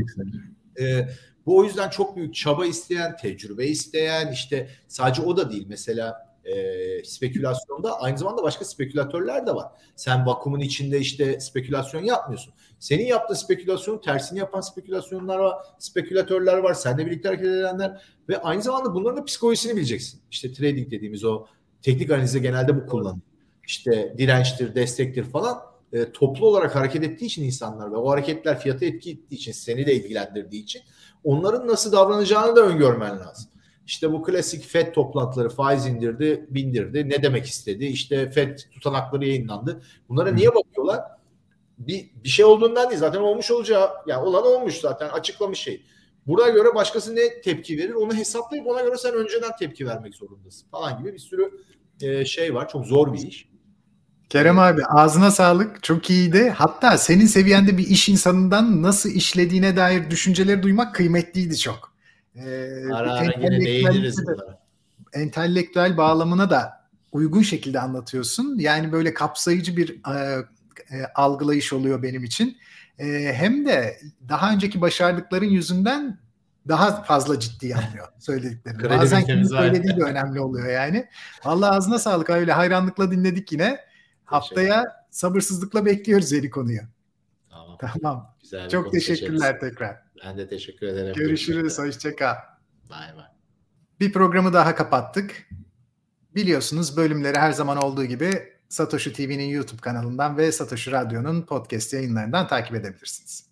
Ee, bu o yüzden çok büyük çaba isteyen, tecrübe isteyen, işte sadece o da değil. Mesela e, spekülasyonda aynı zamanda başka spekülatörler de var. Sen vakumun içinde işte spekülasyon yapmıyorsun. Senin yaptığın spekülasyonun tersini yapan spekülasyonlar var, spekülatörler var, seninle birlikte hareket edenler ve aynı zamanda bunların da psikolojisini bileceksin. İşte trading dediğimiz o teknik analizde genelde bu kullanılıyor. İşte dirençtir, destektir falan e, toplu olarak hareket ettiği için insanlar ve o hareketler fiyata etki ettiği için seni de ilgilendirdiği için onların nasıl davranacağını da öngörmen lazım. İşte bu klasik FED toplantıları faiz indirdi, bindirdi. Ne demek istedi? İşte FED tutanakları yayınlandı. Bunlara niye bakıyorlar? Bir, bir şey olduğundan değil. Zaten olmuş olacağı, yani olan olmuş zaten açıklamış şey. Buna göre başkası ne tepki verir onu hesaplayıp ona göre sen önceden tepki vermek zorundasın falan gibi bir sürü e, şey var. Çok zor bir iş. Kerem abi ağzına sağlık. Çok iyiydi. Hatta senin seviyende bir iş insanından nasıl işlediğine dair düşünceleri duymak kıymetliydi çok. Ee, ara ara yine değiniriz. Entelektüel bağlamına da uygun şekilde anlatıyorsun. Yani böyle kapsayıcı bir e, e, algılayış oluyor benim için. E, hem de daha önceki başardıkların yüzünden daha fazla ciddi anlıyor söylediklerini. Bazen kimin söylediği de önemli oluyor yani. Allah ağzına sağlık öyle hayranlıkla dinledik yine. Haftaya sabırsızlıkla bekliyoruz yeni konuyu. Tamam. Tamam. Güzel Çok teşekkürler tekrar. Ben de teşekkür ederim. Görüşürüz. Hoşçakal. Bay bay. Bir programı daha kapattık. Biliyorsunuz bölümleri her zaman olduğu gibi Satoshi TV'nin YouTube kanalından ve Satoshi Radyo'nun podcast yayınlarından takip edebilirsiniz.